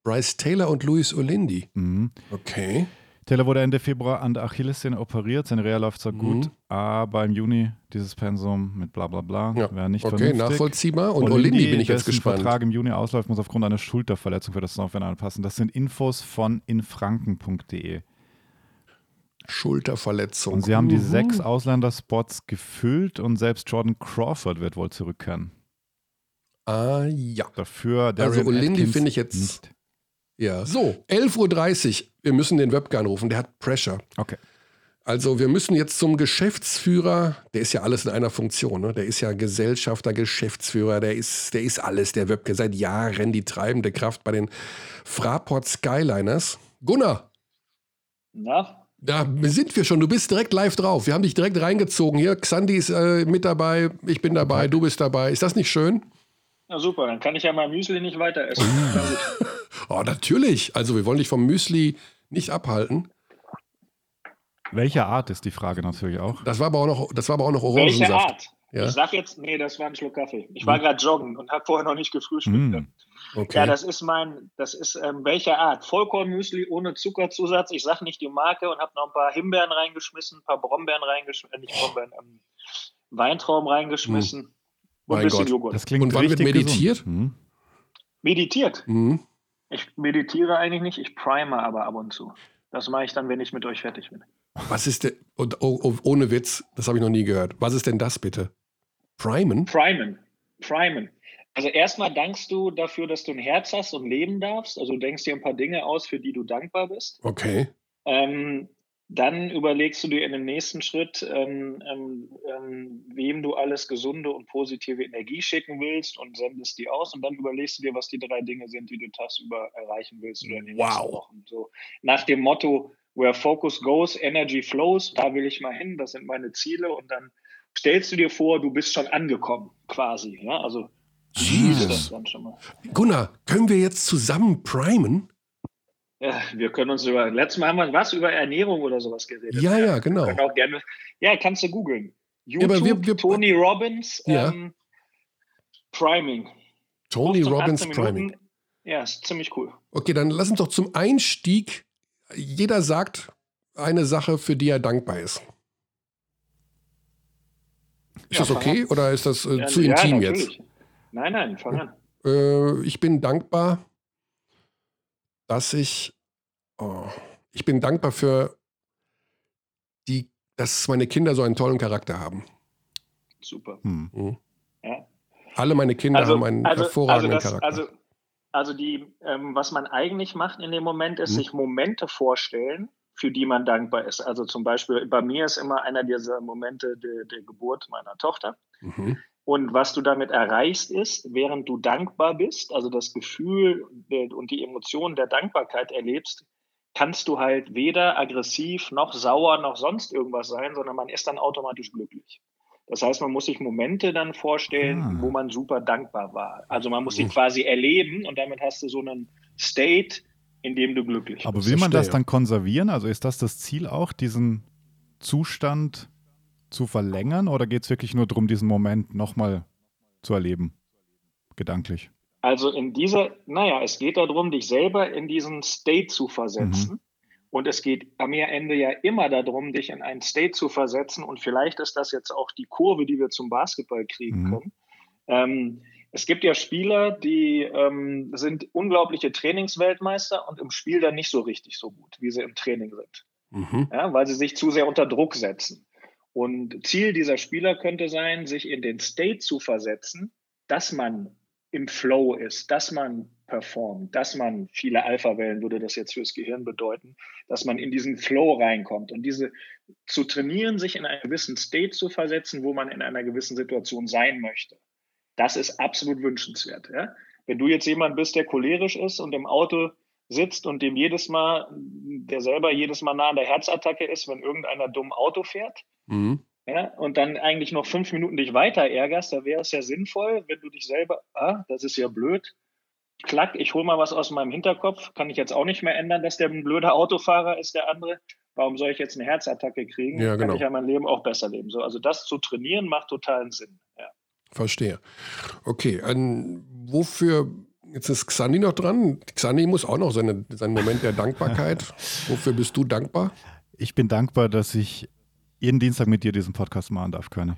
Bryce Taylor und Luis Olindi. Mhm. Okay. Taylor wurde Ende Februar an der Achillessehne operiert. Seine Reha läuft zwar mhm. gut, aber im Juni dieses Pensum mit bla bla bla ja. wäre nicht okay, vernünftig. Okay, nachvollziehbar. Und Olindi, Olindi bin ich jetzt gespannt. Vertrag im Juni ausläuft, muss aufgrund einer Schulterverletzung für das Software anpassen. Das sind Infos von infranken.de. Schulterverletzung. Und sie haben die mhm. sechs Ausländerspots gefüllt und selbst Jordan Crawford wird wohl zurückkehren. Ah ja. Dafür Also Olindi finde ich jetzt nicht. Ja, so, 11.30 Uhr. Wir müssen den Webke anrufen, der hat Pressure. Okay. Also wir müssen jetzt zum Geschäftsführer, der ist ja alles in einer Funktion, ne? der ist ja Gesellschafter, Geschäftsführer, der ist, der ist alles, der Webke, seit Jahren die treibende Kraft bei den Fraport Skyliners. Gunnar. Na? Da sind wir schon, du bist direkt live drauf. Wir haben dich direkt reingezogen hier. Xandi ist äh, mit dabei, ich bin dabei, okay. du bist dabei. Ist das nicht schön? Na super, dann kann ich ja mein Müsli nicht weiter essen. [LAUGHS] oh, natürlich. Also wir wollen dich vom Müsli nicht abhalten. Welche Art ist die Frage natürlich auch. Das war aber auch noch, das war aber auch noch Orangensaft. Welche Art? Ja? Ich sag jetzt, nee, das war ein Schluck Kaffee. Ich war hm. gerade joggen und habe vorher noch nicht gefrühstückt. Hm. Okay. Ja, das ist mein, das ist ähm, welche Art? Vollkornmüsli ohne Zuckerzusatz. Ich sag nicht die Marke und habe noch ein paar Himbeeren reingeschmissen, ein paar Brombeeren reingeschmissen, äh, nicht Brombeeren, ähm, Weintrauben reingeschmissen. Hm. Und ein bisschen Gott. Joghurt. Das klingt und wann wird meditiert? Hm. Meditiert? Hm. Ich meditiere eigentlich nicht, ich prime aber ab und zu. Das mache ich dann, wenn ich mit euch fertig bin. Was ist denn, oh, oh, ohne Witz, das habe ich noch nie gehört. Was ist denn das bitte? Primen? Primen. Primen. Also erstmal dankst du dafür, dass du ein Herz hast und leben darfst. Also du denkst dir ein paar Dinge aus, für die du dankbar bist. Okay. Ähm, dann überlegst du dir in dem nächsten Schritt, ähm, ähm, ähm, wem du alles gesunde und positive Energie schicken willst und sendest die aus. Und dann überlegst du dir, was die drei Dinge sind, die du tagsüber erreichen willst oder in den wow. nächsten Wochen. So nach dem Motto, where focus goes, energy flows, da will ich mal hin, das sind meine Ziele. Und dann stellst du dir vor, du bist schon angekommen, quasi. Ja? Also Jesus. Gunnar, können wir jetzt zusammen primen? Wir können uns über, letztes Mal haben wir was über Ernährung oder sowas geredet. Ja, ja, genau. Gerne, ja, kannst du googeln. YouTube, ja, wir, wir, Tony Robbins, ja. ähm, Priming. Tony Robbins Priming. Ja, ist ziemlich cool. Okay, dann lass uns doch zum Einstieg, jeder sagt eine Sache, für die er dankbar ist. Ist ja, das okay oder ist das äh, zu intim jetzt? Nein, nein, fang an. Äh, ich bin dankbar, dass ich Oh, ich bin dankbar für die, dass meine Kinder so einen tollen Charakter haben. Super. Hm. Mhm. Ja. Alle meine Kinder also, haben einen also, hervorragenden also das, Charakter. Also, also die, ähm, was man eigentlich macht in dem Moment, ist hm. sich Momente vorstellen, für die man dankbar ist. Also zum Beispiel bei mir ist immer einer dieser Momente der, der Geburt meiner Tochter. Mhm. Und was du damit erreichst, ist, während du dankbar bist, also das Gefühl und die Emotionen der Dankbarkeit erlebst, kannst du halt weder aggressiv noch sauer noch sonst irgendwas sein, sondern man ist dann automatisch glücklich. Das heißt, man muss sich Momente dann vorstellen, ah. wo man super dankbar war. Also man muss sie quasi erleben und damit hast du so einen State, in dem du glücklich bist. Aber will man das dann konservieren? Also ist das das Ziel auch, diesen Zustand zu verlängern oder geht es wirklich nur darum, diesen Moment nochmal zu erleben, gedanklich? Also in dieser, naja, es geht darum, dich selber in diesen State zu versetzen. Mhm. Und es geht am Ende ja immer darum, dich in einen State zu versetzen. Und vielleicht ist das jetzt auch die Kurve, die wir zum Basketball kriegen mhm. können. Ähm, es gibt ja Spieler, die ähm, sind unglaubliche Trainingsweltmeister und im Spiel dann nicht so richtig so gut, wie sie im Training sind. Mhm. Ja, weil sie sich zu sehr unter Druck setzen. Und Ziel dieser Spieler könnte sein, sich in den State zu versetzen, dass man im Flow ist, dass man performt, dass man viele Alpha-Wellen würde das jetzt fürs Gehirn bedeuten, dass man in diesen Flow reinkommt und diese zu trainieren, sich in einen gewissen State zu versetzen, wo man in einer gewissen Situation sein möchte. Das ist absolut wünschenswert. Ja? Wenn du jetzt jemand bist, der cholerisch ist und im Auto sitzt und dem jedes Mal, der selber jedes Mal nah an der Herzattacke ist, wenn irgendeiner dumm Auto fährt, mhm. Ja, und dann eigentlich noch fünf Minuten dich weiter ärgerst, da wäre es ja sinnvoll, wenn du dich selber, ah, das ist ja blöd, klack, ich hole mal was aus meinem Hinterkopf, kann ich jetzt auch nicht mehr ändern, dass der ein blöder Autofahrer ist, der andere. Warum soll ich jetzt eine Herzattacke kriegen? Ja, genau. Kann ich ja mein Leben auch besser leben. So, also das zu trainieren macht totalen Sinn. Ja. Verstehe. Okay, an, wofür Jetzt ist Xandi noch dran. Xandi muss auch noch seine, seinen Moment der Dankbarkeit. [LAUGHS] Wofür bist du dankbar? Ich bin dankbar, dass ich jeden Dienstag mit dir diesen Podcast machen darf, Körne.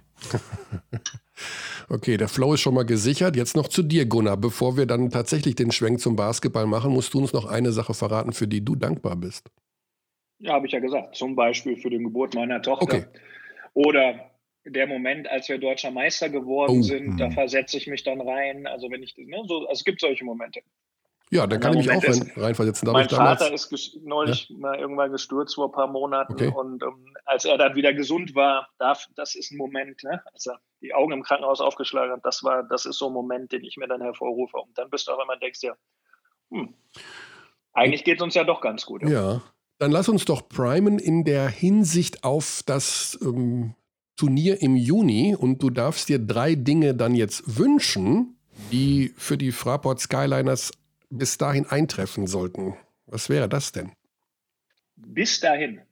[LAUGHS] okay, der Flow ist schon mal gesichert. Jetzt noch zu dir, Gunnar. Bevor wir dann tatsächlich den Schwenk zum Basketball machen, musst du uns noch eine Sache verraten, für die du dankbar bist. Ja, habe ich ja gesagt. Zum Beispiel für den Geburt meiner Tochter. Okay. Oder der Moment, als wir deutscher Meister geworden oh. sind, da mhm. versetze ich mich dann rein. Also wenn ich, ne, so, also es gibt solche Momente. Ja, dann kann ich mich auch rein, reinversetzen. mein Vater ist neulich ja? mal irgendwann gestürzt vor ein paar Monaten okay. und um, ähm, als er dann wieder gesund war, darf, das ist ein Moment, ne, als er die Augen im Krankenhaus aufgeschlagen hat, das war, das ist so ein Moment, den ich mir dann hervorrufe. Und dann bist du auch immer denkst ja, hm, eigentlich geht es uns ja doch ganz gut. Ja, dann lass uns doch primen in der Hinsicht auf das ähm, Turnier im Juni und du darfst dir drei Dinge dann jetzt wünschen, die für die Fraport Skyliners bis dahin eintreffen sollten. Was wäre das denn? Bis dahin.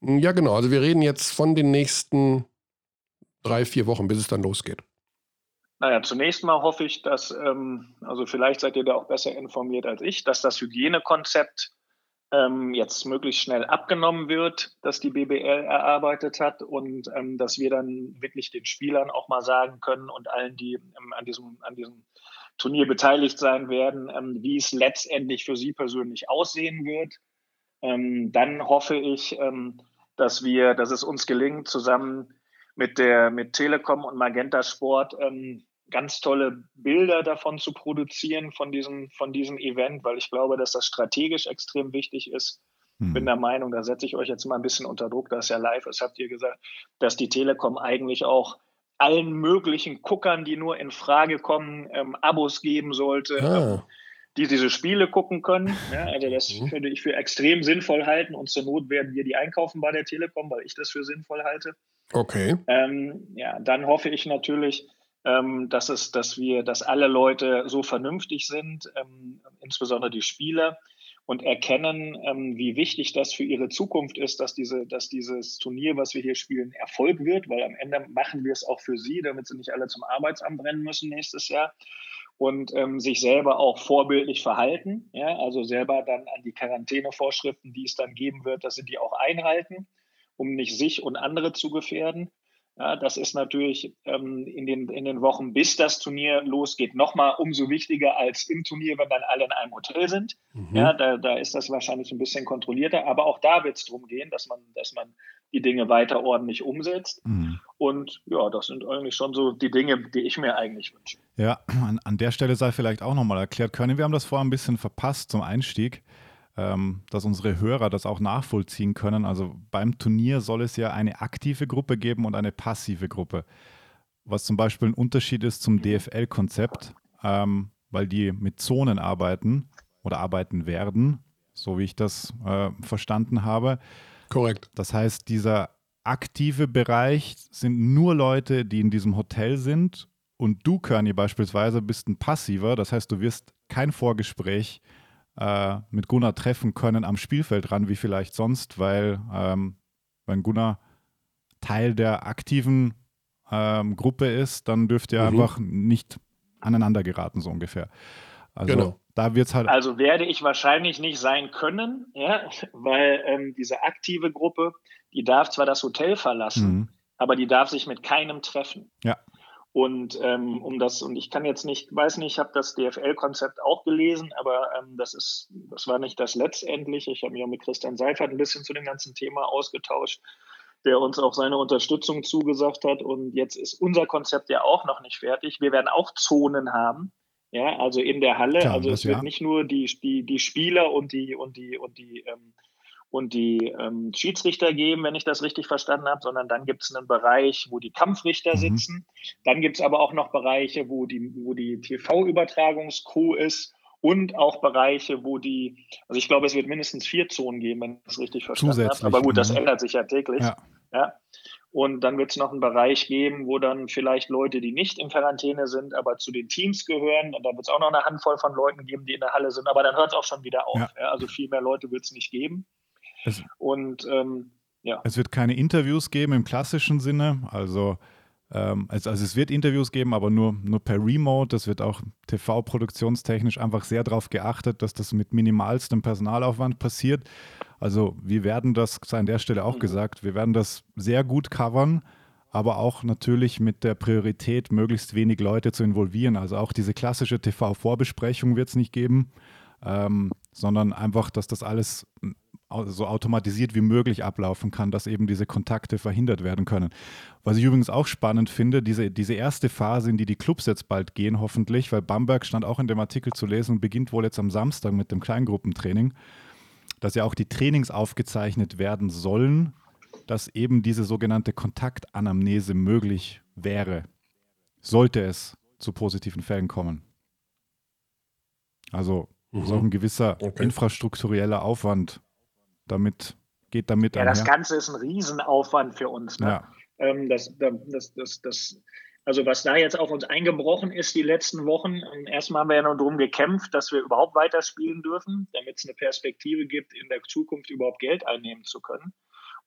Ja, genau. Also wir reden jetzt von den nächsten drei, vier Wochen, bis es dann losgeht. Naja, zunächst mal hoffe ich, dass, ähm, also vielleicht seid ihr da auch besser informiert als ich, dass das Hygienekonzept ähm, jetzt möglichst schnell abgenommen wird, dass die BBL erarbeitet hat und ähm, dass wir dann wirklich den Spielern auch mal sagen können und allen, die ähm, an, diesem, an diesem Turnier beteiligt sein werden, ähm, wie es letztendlich für sie persönlich aussehen wird. Ähm, dann hoffe ich, ähm, dass wir, dass es uns gelingt, zusammen mit der mit Telekom und Magenta Sport ganz tolle Bilder davon zu produzieren, von diesem, von diesem Event, weil ich glaube, dass das strategisch extrem wichtig ist. Ich Bin hm. der Meinung, da setze ich euch jetzt mal ein bisschen unter Druck, dass ja live ist, habt ihr gesagt, dass die Telekom eigentlich auch allen möglichen Guckern, die nur in Frage kommen, ähm, Abos geben sollte, ah. ähm, die diese Spiele gucken können. Ja, also das mhm. würde ich für extrem sinnvoll halten und zur Not werden wir die einkaufen bei der Telekom, weil ich das für sinnvoll halte. Okay. Ähm, ja, dann hoffe ich natürlich, ähm, dass es, dass wir, dass alle Leute so vernünftig sind, ähm, insbesondere die Spieler, und erkennen, ähm, wie wichtig das für ihre Zukunft ist, dass diese, dass dieses Turnier, was wir hier spielen, Erfolg wird, weil am Ende machen wir es auch für sie, damit sie nicht alle zum Arbeitsamt rennen müssen nächstes Jahr und ähm, sich selber auch vorbildlich verhalten, ja, also selber dann an die Quarantänevorschriften, die es dann geben wird, dass sie die auch einhalten, um nicht sich und andere zu gefährden. Ja, das ist natürlich ähm, in, den, in den Wochen, bis das Turnier losgeht, nochmal umso wichtiger als im Turnier, wenn dann alle in einem Hotel sind. Mhm. Ja, da, da ist das wahrscheinlich ein bisschen kontrollierter. Aber auch da wird es darum gehen, dass man, dass man die Dinge weiter ordentlich umsetzt. Mhm. Und ja, das sind eigentlich schon so die Dinge, die ich mir eigentlich wünsche. Ja, an, an der Stelle sei vielleicht auch nochmal erklärt, können wir haben das vorher ein bisschen verpasst zum Einstieg ähm, dass unsere Hörer das auch nachvollziehen können. Also beim Turnier soll es ja eine aktive Gruppe geben und eine passive Gruppe. Was zum Beispiel ein Unterschied ist zum DFL-Konzept, ähm, weil die mit Zonen arbeiten oder arbeiten werden, so wie ich das äh, verstanden habe. Korrekt. Das heißt, dieser aktive Bereich sind nur Leute, die in diesem Hotel sind und du, Körny, beispielsweise bist ein passiver, das heißt, du wirst kein Vorgespräch äh, mit Gunnar treffen können am Spielfeld ran, wie vielleicht sonst, weil ähm, wenn Gunnar Teil der aktiven ähm, Gruppe ist, dann dürft ihr mhm. einfach nicht aneinander geraten, so ungefähr. Also genau. da wird es halt. Also werde ich wahrscheinlich nicht sein können, ja, weil ähm, diese aktive Gruppe, die darf zwar das Hotel verlassen, mhm. aber die darf sich mit keinem treffen. Ja. Und ähm, um das, und ich kann jetzt nicht, weiß nicht, ich habe das DFL-Konzept auch gelesen, aber ähm, das ist, das war nicht das letztendliche. Ich habe mich auch mit Christian Seifert ein bisschen zu dem ganzen Thema ausgetauscht, der uns auch seine Unterstützung zugesagt hat. Und jetzt ist unser Konzept ja auch noch nicht fertig. Wir werden auch Zonen haben. Ja, also in der Halle. Klar, also es wird ja. nicht nur die, die, die Spieler und die, und die, und die ähm, und die ähm, Schiedsrichter geben, wenn ich das richtig verstanden habe, sondern dann gibt es einen Bereich, wo die Kampfrichter mhm. sitzen. Dann gibt es aber auch noch Bereiche, wo die, wo die TV-Übertragungscrew ist und auch Bereiche, wo die, also ich glaube, es wird mindestens vier Zonen geben, wenn ich das richtig verstanden habe. Aber gut, das mhm. ändert sich ja täglich. Ja. ja. Und dann wird es noch einen Bereich geben, wo dann vielleicht Leute, die nicht in Quarantäne sind, aber zu den Teams gehören. Und da wird es auch noch eine Handvoll von Leuten geben, die in der Halle sind. Aber dann hört es auch schon wieder auf. Ja. Ja, also viel mehr Leute wird es nicht geben. Es, und ähm, ja. Es wird keine Interviews geben im klassischen Sinne. Also, also, also, es wird Interviews geben, aber nur, nur per Remote. Das wird auch TV-produktionstechnisch einfach sehr darauf geachtet, dass das mit minimalstem Personalaufwand passiert. Also wir werden das, sei an der Stelle auch mhm. gesagt, wir werden das sehr gut covern aber auch natürlich mit der Priorität, möglichst wenig Leute zu involvieren. Also auch diese klassische TV-Vorbesprechung wird es nicht geben, ähm, sondern einfach, dass das alles so automatisiert wie möglich ablaufen kann, dass eben diese Kontakte verhindert werden können. Was ich übrigens auch spannend finde, diese, diese erste Phase, in die die Clubs jetzt bald gehen, hoffentlich, weil Bamberg stand auch in dem Artikel zu lesen, beginnt wohl jetzt am Samstag mit dem Kleingruppentraining, dass ja auch die Trainings aufgezeichnet werden sollen, dass eben diese sogenannte Kontaktanamnese möglich wäre, sollte es zu positiven Fällen kommen. Also mhm. so ein gewisser okay. infrastruktureller Aufwand damit, geht damit Ja, einher. das Ganze ist ein Riesenaufwand für uns. Ne? Ja. Ähm, das, das, das, das, also was da jetzt auf uns eingebrochen ist die letzten Wochen, ähm, erstmal haben wir ja noch darum gekämpft, dass wir überhaupt weiterspielen dürfen, damit es eine Perspektive gibt, in der Zukunft überhaupt Geld einnehmen zu können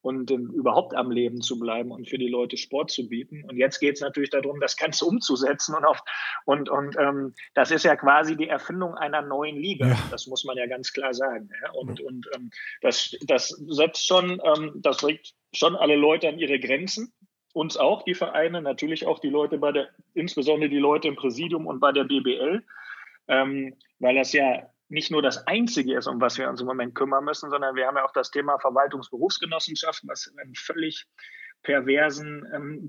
und um, überhaupt am Leben zu bleiben und für die Leute Sport zu bieten. Und jetzt geht es natürlich darum, das Ganze umzusetzen und auf, und, und ähm, das ist ja quasi die Erfindung einer neuen Liga. Ja. Das muss man ja ganz klar sagen. Ja? Und, und ähm, das, das setzt schon, ähm, das bringt schon alle Leute an ihre Grenzen. Uns auch, die Vereine, natürlich auch die Leute bei der, insbesondere die Leute im Präsidium und bei der BBL, ähm, weil das ja nicht nur das Einzige ist, um was wir uns im Moment kümmern müssen, sondern wir haben ja auch das Thema Verwaltungsberufsgenossenschaften, was einen völlig perversen ähm,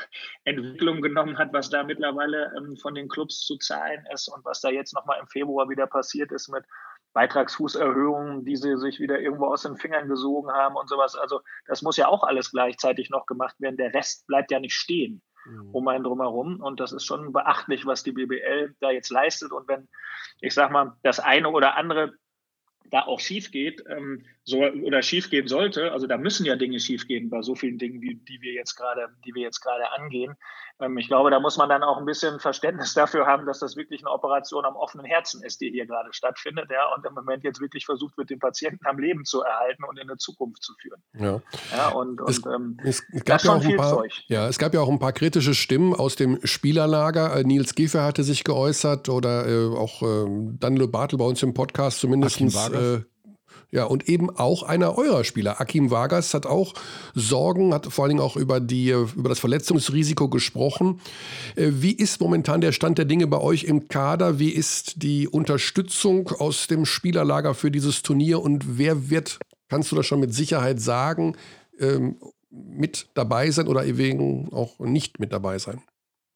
[LAUGHS] Entwicklung genommen hat, was da mittlerweile ähm, von den Clubs zu zahlen ist und was da jetzt nochmal im Februar wieder passiert ist mit Beitragsfußerhöhungen, die sie sich wieder irgendwo aus den Fingern gesogen haben und sowas. Also das muss ja auch alles gleichzeitig noch gemacht werden. Der Rest bleibt ja nicht stehen. Um einen drumherum. Und das ist schon beachtlich, was die BBL da jetzt leistet. Und wenn, ich sag mal, das eine oder andere da auch schief geht ähm, so, oder schief gehen sollte, also da müssen ja Dinge schief gehen bei so vielen Dingen, die, die wir jetzt gerade, die wir jetzt gerade angehen. Ähm, ich glaube, da muss man dann auch ein bisschen Verständnis [LAUGHS] dafür haben, dass das wirklich eine Operation am offenen Herzen ist, die hier gerade stattfindet, ja, und im Moment jetzt wirklich versucht wird, den Patienten am Leben zu erhalten und in eine Zukunft zu führen. Ja. ja und, und es, ähm, es gab ja auch ein paar, Zeug. Ja, es gab ja auch ein paar kritische Stimmen aus dem Spielerlager. Äh, Nils Giefer hatte sich geäußert oder äh, auch äh, Danilo Bartel bei uns im Podcast zumindest ja, und eben auch einer eurer Spieler. Akim Vargas hat auch Sorgen, hat vor allen Dingen auch über, die, über das Verletzungsrisiko gesprochen. Äh, wie ist momentan der Stand der Dinge bei euch im Kader? Wie ist die Unterstützung aus dem Spielerlager für dieses Turnier und wer wird, kannst du das schon mit Sicherheit sagen, ähm, mit dabei sein oder eben auch nicht mit dabei sein?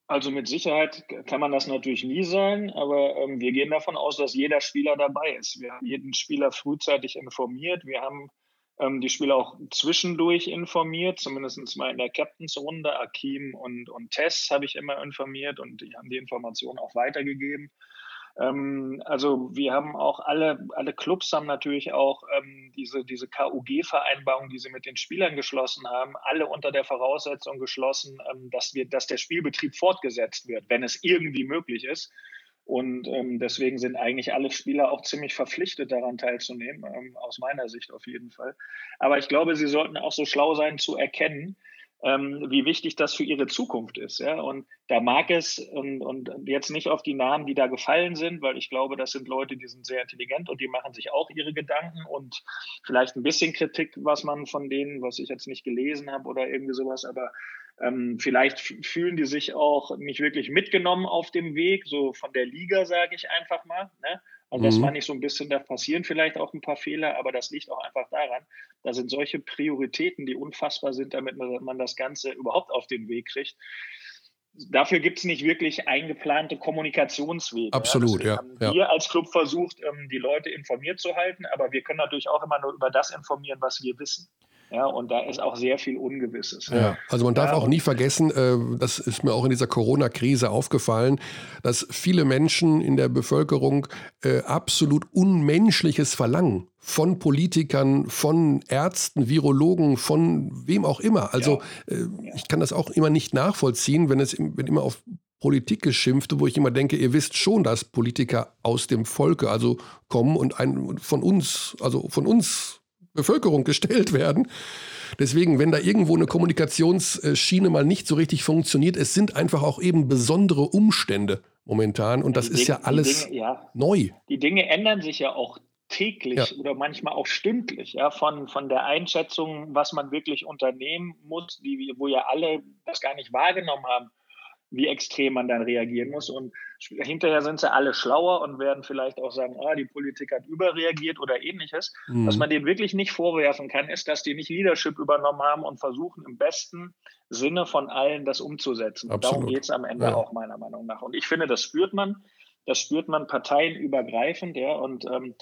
Also mit Sicherheit kann man das natürlich nie sein, aber ähm, wir gehen davon aus, dass jeder Spieler dabei ist. Wir haben jeden Spieler frühzeitig informiert. Wir haben ähm, die Spieler auch zwischendurch informiert, zumindest mal in der Captains-Runde. Akim und, und Tess habe ich immer informiert und die haben die Informationen auch weitergegeben. Ähm, also wir haben auch alle, alle Clubs haben natürlich auch ähm, diese, diese KUG-Vereinbarung, die sie mit den Spielern geschlossen haben, alle unter der Voraussetzung geschlossen, ähm, dass wir, dass der Spielbetrieb fortgesetzt wird, wenn es irgendwie möglich ist. Und ähm, deswegen sind eigentlich alle Spieler auch ziemlich verpflichtet, daran teilzunehmen, ähm, aus meiner Sicht auf jeden Fall. Aber ich glaube, sie sollten auch so schlau sein zu erkennen, ähm, wie wichtig das für ihre Zukunft ist. Ja? Und da mag es, und, und jetzt nicht auf die Namen, die da gefallen sind, weil ich glaube, das sind Leute, die sind sehr intelligent und die machen sich auch ihre Gedanken und vielleicht ein bisschen Kritik, was man von denen, was ich jetzt nicht gelesen habe oder irgendwie sowas, aber ähm, vielleicht fühlen die sich auch nicht wirklich mitgenommen auf dem Weg, so von der Liga, sage ich einfach mal. Ne? Und das mhm. war nicht so ein bisschen, da passieren vielleicht auch ein paar Fehler, aber das liegt auch einfach daran, da sind solche Prioritäten, die unfassbar sind, damit man das Ganze überhaupt auf den Weg kriegt. Dafür gibt es nicht wirklich eingeplante Kommunikationswege. Absolut, ja. Haben ja. Wir als Club versucht, ähm, die Leute informiert zu halten, aber wir können natürlich auch immer nur über das informieren, was wir wissen. Ja, und da ist auch sehr viel Ungewisses. Ja, also man darf ja, auch nie vergessen, äh, das ist mir auch in dieser Corona-Krise aufgefallen, dass viele Menschen in der Bevölkerung äh, absolut Unmenschliches verlangen von Politikern, von Ärzten, Virologen, von wem auch immer. Also ja. äh, ich kann das auch immer nicht nachvollziehen, wenn es wenn immer auf Politik geschimpft, wo ich immer denke, ihr wisst schon, dass Politiker aus dem Volke also kommen und ein, von uns, also von uns Bevölkerung gestellt werden. Deswegen, wenn da irgendwo eine Kommunikationsschiene mal nicht so richtig funktioniert, es sind einfach auch eben besondere Umstände momentan und das ist Dinge, ja alles Dinge, ja. neu. Die Dinge ändern sich ja auch täglich ja. oder manchmal auch stündlich, ja, von, von der Einschätzung, was man wirklich unternehmen muss, die, wo ja alle das gar nicht wahrgenommen haben wie extrem man dann reagieren muss. Und hinterher sind sie alle schlauer und werden vielleicht auch sagen, ah, die Politik hat überreagiert oder ähnliches. Mhm. Was man denen wirklich nicht vorwerfen kann, ist, dass die nicht Leadership übernommen haben und versuchen im besten Sinne von allen das umzusetzen. Darum geht es am Ende ja. auch meiner Meinung nach. Und ich finde, das spürt man. Das spürt man parteienübergreifend, ja, und ähm,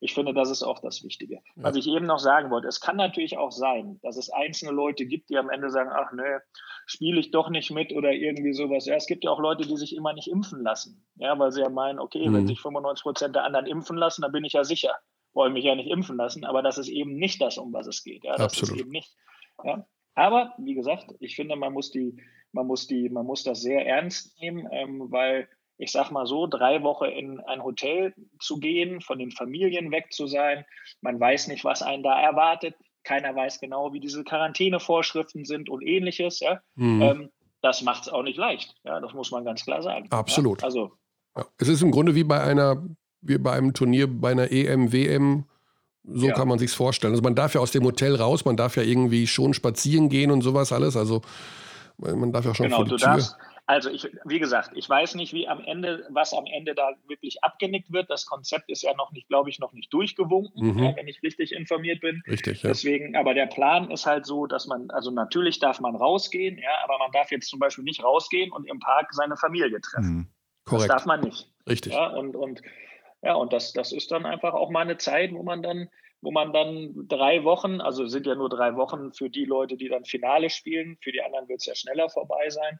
ich finde, das ist auch das Wichtige. Was ich eben noch sagen wollte, es kann natürlich auch sein, dass es einzelne Leute gibt, die am Ende sagen, ach nö, spiele ich doch nicht mit oder irgendwie sowas. Ja, es gibt ja auch Leute, die sich immer nicht impfen lassen. Ja, weil sie ja meinen, okay, mhm. wenn sich 95 Prozent der anderen impfen lassen, dann bin ich ja sicher. Wollen mich ja nicht impfen lassen, aber das ist eben nicht das, um was es geht. Ja, das Absolut. ist eben nicht. Ja. Aber wie gesagt, ich finde, man muss die, man muss die, man muss das sehr ernst nehmen, ähm, weil ich sag mal so, drei Wochen in ein Hotel zu gehen, von den Familien weg zu sein. Man weiß nicht, was einen da erwartet. Keiner weiß genau, wie diese Quarantänevorschriften sind und ähnliches. Ja? Mhm. Ähm, das macht es auch nicht leicht. Ja, das muss man ganz klar sagen. Absolut. Ja? Also, ja. Es ist im Grunde wie bei einer, wie bei einem Turnier, bei einer EM, WM. So ja. kann man sich vorstellen. Also man darf ja aus dem Hotel raus, man darf ja irgendwie schon spazieren gehen und sowas alles. Also man darf ja schon genau, vor die Tür. Darfst, also ich, wie gesagt, ich weiß nicht, wie am Ende, was am Ende da wirklich abgenickt wird. Das Konzept ist ja noch nicht, glaube ich, noch nicht durchgewunken, mhm. ja, wenn ich richtig informiert bin. Richtig, ja. Deswegen, aber der Plan ist halt so, dass man, also natürlich darf man rausgehen, ja, aber man darf jetzt zum Beispiel nicht rausgehen und im Park seine Familie treffen. Mhm. Korrekt. Das darf man nicht. Richtig. Ja, und, und ja, und das, das ist dann einfach auch mal eine Zeit, wo man dann wo man dann drei Wochen, also sind ja nur drei Wochen für die Leute, die dann Finale spielen, für die anderen wird es ja schneller vorbei sein,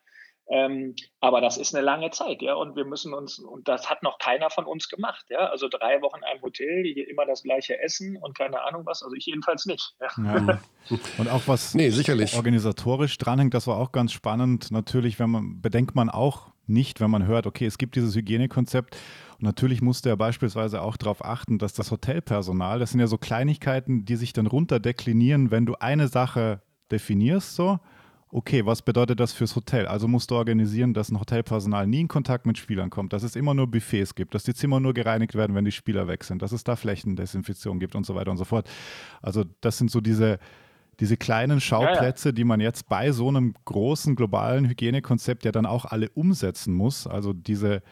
ähm, aber das ist eine lange Zeit, ja, und wir müssen uns, und das hat noch keiner von uns gemacht, ja. Also drei Wochen in einem Hotel, hier immer das gleiche Essen und keine Ahnung was, also ich jedenfalls nicht. Ja. Ja. Und auch was nee, sicherlich. organisatorisch dranhängt, das war auch ganz spannend. Natürlich, wenn man, bedenkt man auch nicht, wenn man hört, okay, es gibt dieses Hygienekonzept. Und natürlich musste er beispielsweise auch darauf achten, dass das Hotelpersonal, das sind ja so Kleinigkeiten, die sich dann runterdeklinieren, wenn du eine Sache definierst, so okay, was bedeutet das fürs Hotel? Also musst du organisieren, dass ein Hotelpersonal nie in Kontakt mit Spielern kommt, dass es immer nur Buffets gibt, dass die Zimmer nur gereinigt werden, wenn die Spieler weg sind, dass es da Flächendesinfektion gibt und so weiter und so fort. Also das sind so diese, diese kleinen Schauplätze, ja, ja. die man jetzt bei so einem großen globalen Hygienekonzept ja dann auch alle umsetzen muss. Also diese,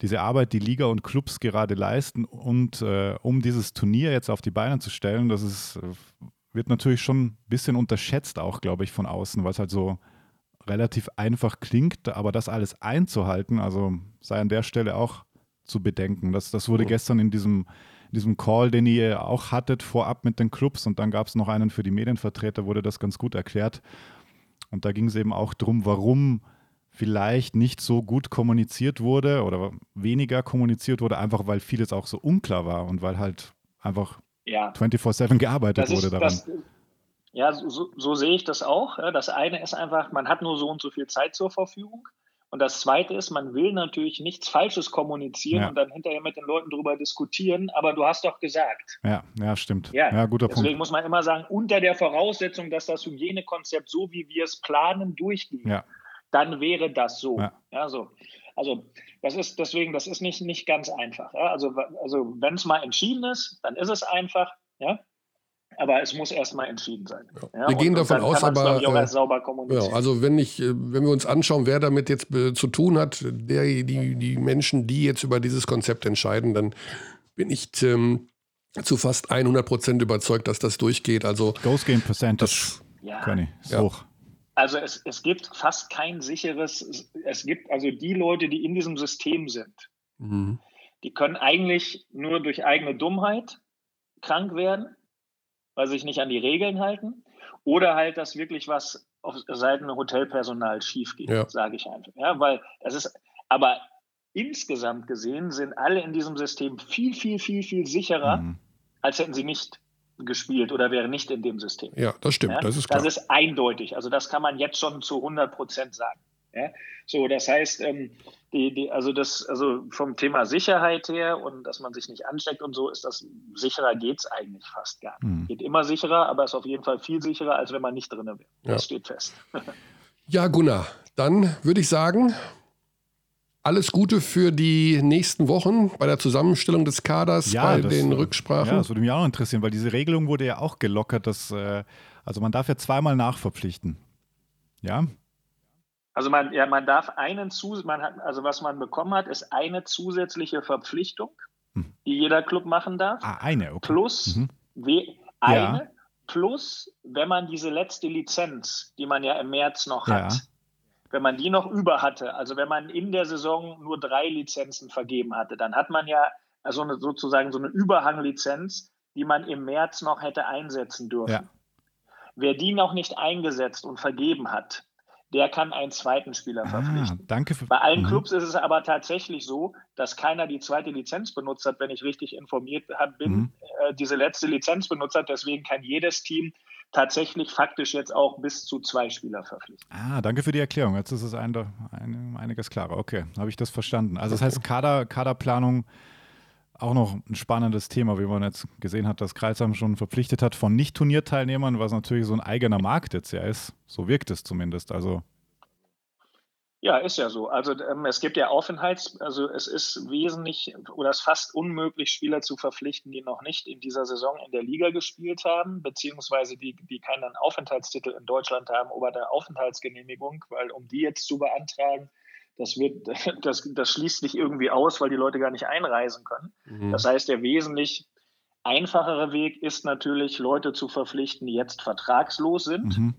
diese Arbeit, die Liga und Clubs gerade leisten und äh, um dieses Turnier jetzt auf die Beine zu stellen, das ist äh, wird natürlich schon ein bisschen unterschätzt, auch glaube ich, von außen, weil es halt so relativ einfach klingt, aber das alles einzuhalten, also sei an der Stelle auch zu bedenken. Das, das wurde oh. gestern in diesem, in diesem Call, den ihr auch hattet, vorab mit den Clubs und dann gab es noch einen für die Medienvertreter, wurde das ganz gut erklärt. Und da ging es eben auch darum, warum vielleicht nicht so gut kommuniziert wurde oder weniger kommuniziert wurde, einfach weil vieles auch so unklar war und weil halt einfach ja. 24-7 gearbeitet wurde daran. Das, ja, so, so, sehe ich das auch. Das eine ist einfach, man hat nur so und so viel Zeit zur Verfügung Und das Zweite ist, man will natürlich nichts Falsches kommunizieren ja. und dann hinterher mit den Leuten darüber diskutieren, aber du hast doch gesagt. Ja, ja, stimmt. Ja, ja guter Deswegen Punkt. muss man immer sagen, unter der Voraussetzung, dass das Hygienekonzept so, wie wir es planen, durchgeht, ja. dann wäre das so. Ja. ja so. Also das ist deswegen, das ist nicht, nicht ganz einfach. Ja? Also, also wenn es mal entschieden ist, dann ist es einfach. Ja? aber es muss erstmal entschieden sein. Ja. Ja, wir gehen davon aus, aber äh, sauber kommunizieren. Ja, also wenn ich, äh, wenn wir uns anschauen, wer damit jetzt äh, zu tun hat, der, die, die Menschen, die jetzt über dieses Konzept entscheiden, dann bin ich ähm, zu fast 100 Prozent überzeugt, dass das durchgeht. Also Ghost Game Percentage, das, ja. Conny, ist hoch. Also es, es gibt fast kein sicheres, es gibt also die Leute, die in diesem System sind, mhm. die können eigentlich nur durch eigene Dummheit krank werden weil sie sich nicht an die Regeln halten. Oder halt, dass wirklich was auf Seiten Hotelpersonal schief geht, ja. sage ich einfach. Ja, weil das ist, aber insgesamt gesehen sind alle in diesem System viel, viel, viel, viel sicherer, mhm. als hätten sie nicht gespielt oder wären nicht in dem System. Ja, das stimmt, ja? das ist klar. Das ist eindeutig. Also das kann man jetzt schon zu 100 Prozent sagen. Ja? So, das heißt, ähm, die, die, also das, also vom Thema Sicherheit her und dass man sich nicht ansteckt und so, ist das sicherer geht es eigentlich fast gar nicht. Hm. Geht immer sicherer, aber ist auf jeden Fall viel sicherer, als wenn man nicht drin wäre. Ja. Das steht fest. [LAUGHS] ja, Gunnar, dann würde ich sagen, alles Gute für die nächsten Wochen bei der Zusammenstellung des Kaders, ja, bei das, den Rücksprachen. Ja, das würde mich auch interessieren, weil diese Regelung wurde ja auch gelockert, dass, äh, also man darf ja zweimal nachverpflichten. Ja, also man, ja, man darf einen zu, man hat, also was man bekommen hat, ist eine zusätzliche Verpflichtung, hm. die jeder Club machen darf. Ah, eine, okay. Plus mhm. we, eine, ja. plus, wenn man diese letzte Lizenz, die man ja im März noch ja. hat, wenn man die noch über hatte, also wenn man in der Saison nur drei Lizenzen vergeben hatte, dann hat man ja also eine, sozusagen so eine Überhanglizenz, die man im März noch hätte einsetzen dürfen. Ja. Wer die noch nicht eingesetzt und vergeben hat, der kann einen zweiten Spieler ah, verpflichten. Danke für, Bei allen mhm. Clubs ist es aber tatsächlich so, dass keiner die zweite Lizenz benutzt hat, wenn ich richtig informiert bin, mhm. äh, diese letzte Lizenz benutzt hat. Deswegen kann jedes Team tatsächlich faktisch jetzt auch bis zu zwei Spieler verpflichten. Ah, danke für die Erklärung. Jetzt ist es ein, ein, einiges klarer. Okay, habe ich das verstanden. Also das heißt Kader, Kaderplanung auch noch ein spannendes Thema, wie man jetzt gesehen hat, dass Kreisheim schon verpflichtet hat von Nicht-Turnierteilnehmern, was natürlich so ein eigener Markt jetzt ja ist. So wirkt es zumindest. Also ja, ist ja so. Also ähm, es gibt ja Aufenthalts, also es ist wesentlich oder es ist fast unmöglich, Spieler zu verpflichten, die noch nicht in dieser Saison in der Liga gespielt haben, beziehungsweise die, die keinen Aufenthaltstitel in Deutschland haben oder der Aufenthaltsgenehmigung, weil um die jetzt zu beantragen, das, wird, [LAUGHS] das, das schließt sich irgendwie aus, weil die Leute gar nicht einreisen können. Mhm. Das heißt, der wesentlich einfachere Weg ist natürlich, Leute zu verpflichten, die jetzt vertragslos sind, mhm.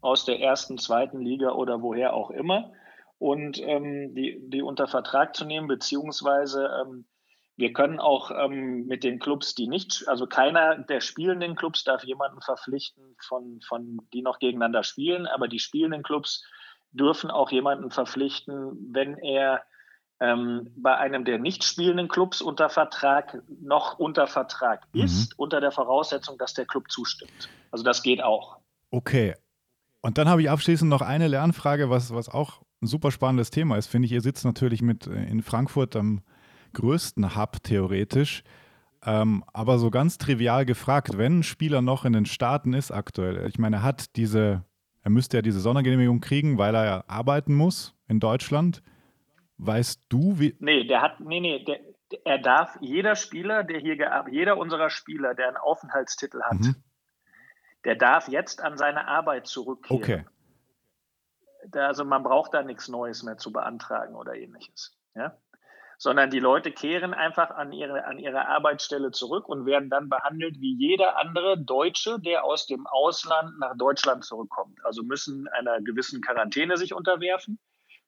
Aus der ersten, zweiten Liga oder woher auch immer, und ähm, die, die unter Vertrag zu nehmen, beziehungsweise ähm, wir können auch ähm, mit den Clubs, die nicht, also keiner der spielenden Clubs darf jemanden verpflichten, von, von die noch gegeneinander spielen, aber die spielenden Clubs dürfen auch jemanden verpflichten, wenn er ähm, bei einem der nicht spielenden Clubs unter Vertrag noch unter Vertrag mhm. ist, unter der Voraussetzung, dass der Club zustimmt. Also das geht auch. Okay. Und dann habe ich abschließend noch eine Lernfrage, was, was auch ein super spannendes Thema ist, finde ich. Ihr sitzt natürlich mit äh, in Frankfurt am größten Hub theoretisch. Ähm, aber so ganz trivial gefragt, wenn ein Spieler noch in den Staaten ist aktuell, ich meine, er hat diese er müsste ja diese Sondergenehmigung kriegen, weil er ja arbeiten muss in Deutschland. Weißt du, wie. Nee, der hat, nee, nee, der, er darf, jeder Spieler, der hier gearbeitet, jeder unserer Spieler, der einen Aufenthaltstitel hat, mhm. Der darf jetzt an seine Arbeit zurückkehren. Okay. Da, also man braucht da nichts Neues mehr zu beantragen oder ähnliches. Ja? sondern die Leute kehren einfach an ihre, an ihre Arbeitsstelle zurück und werden dann behandelt wie jeder andere Deutsche, der aus dem Ausland nach Deutschland zurückkommt. Also müssen einer gewissen Quarantäne sich unterwerfen,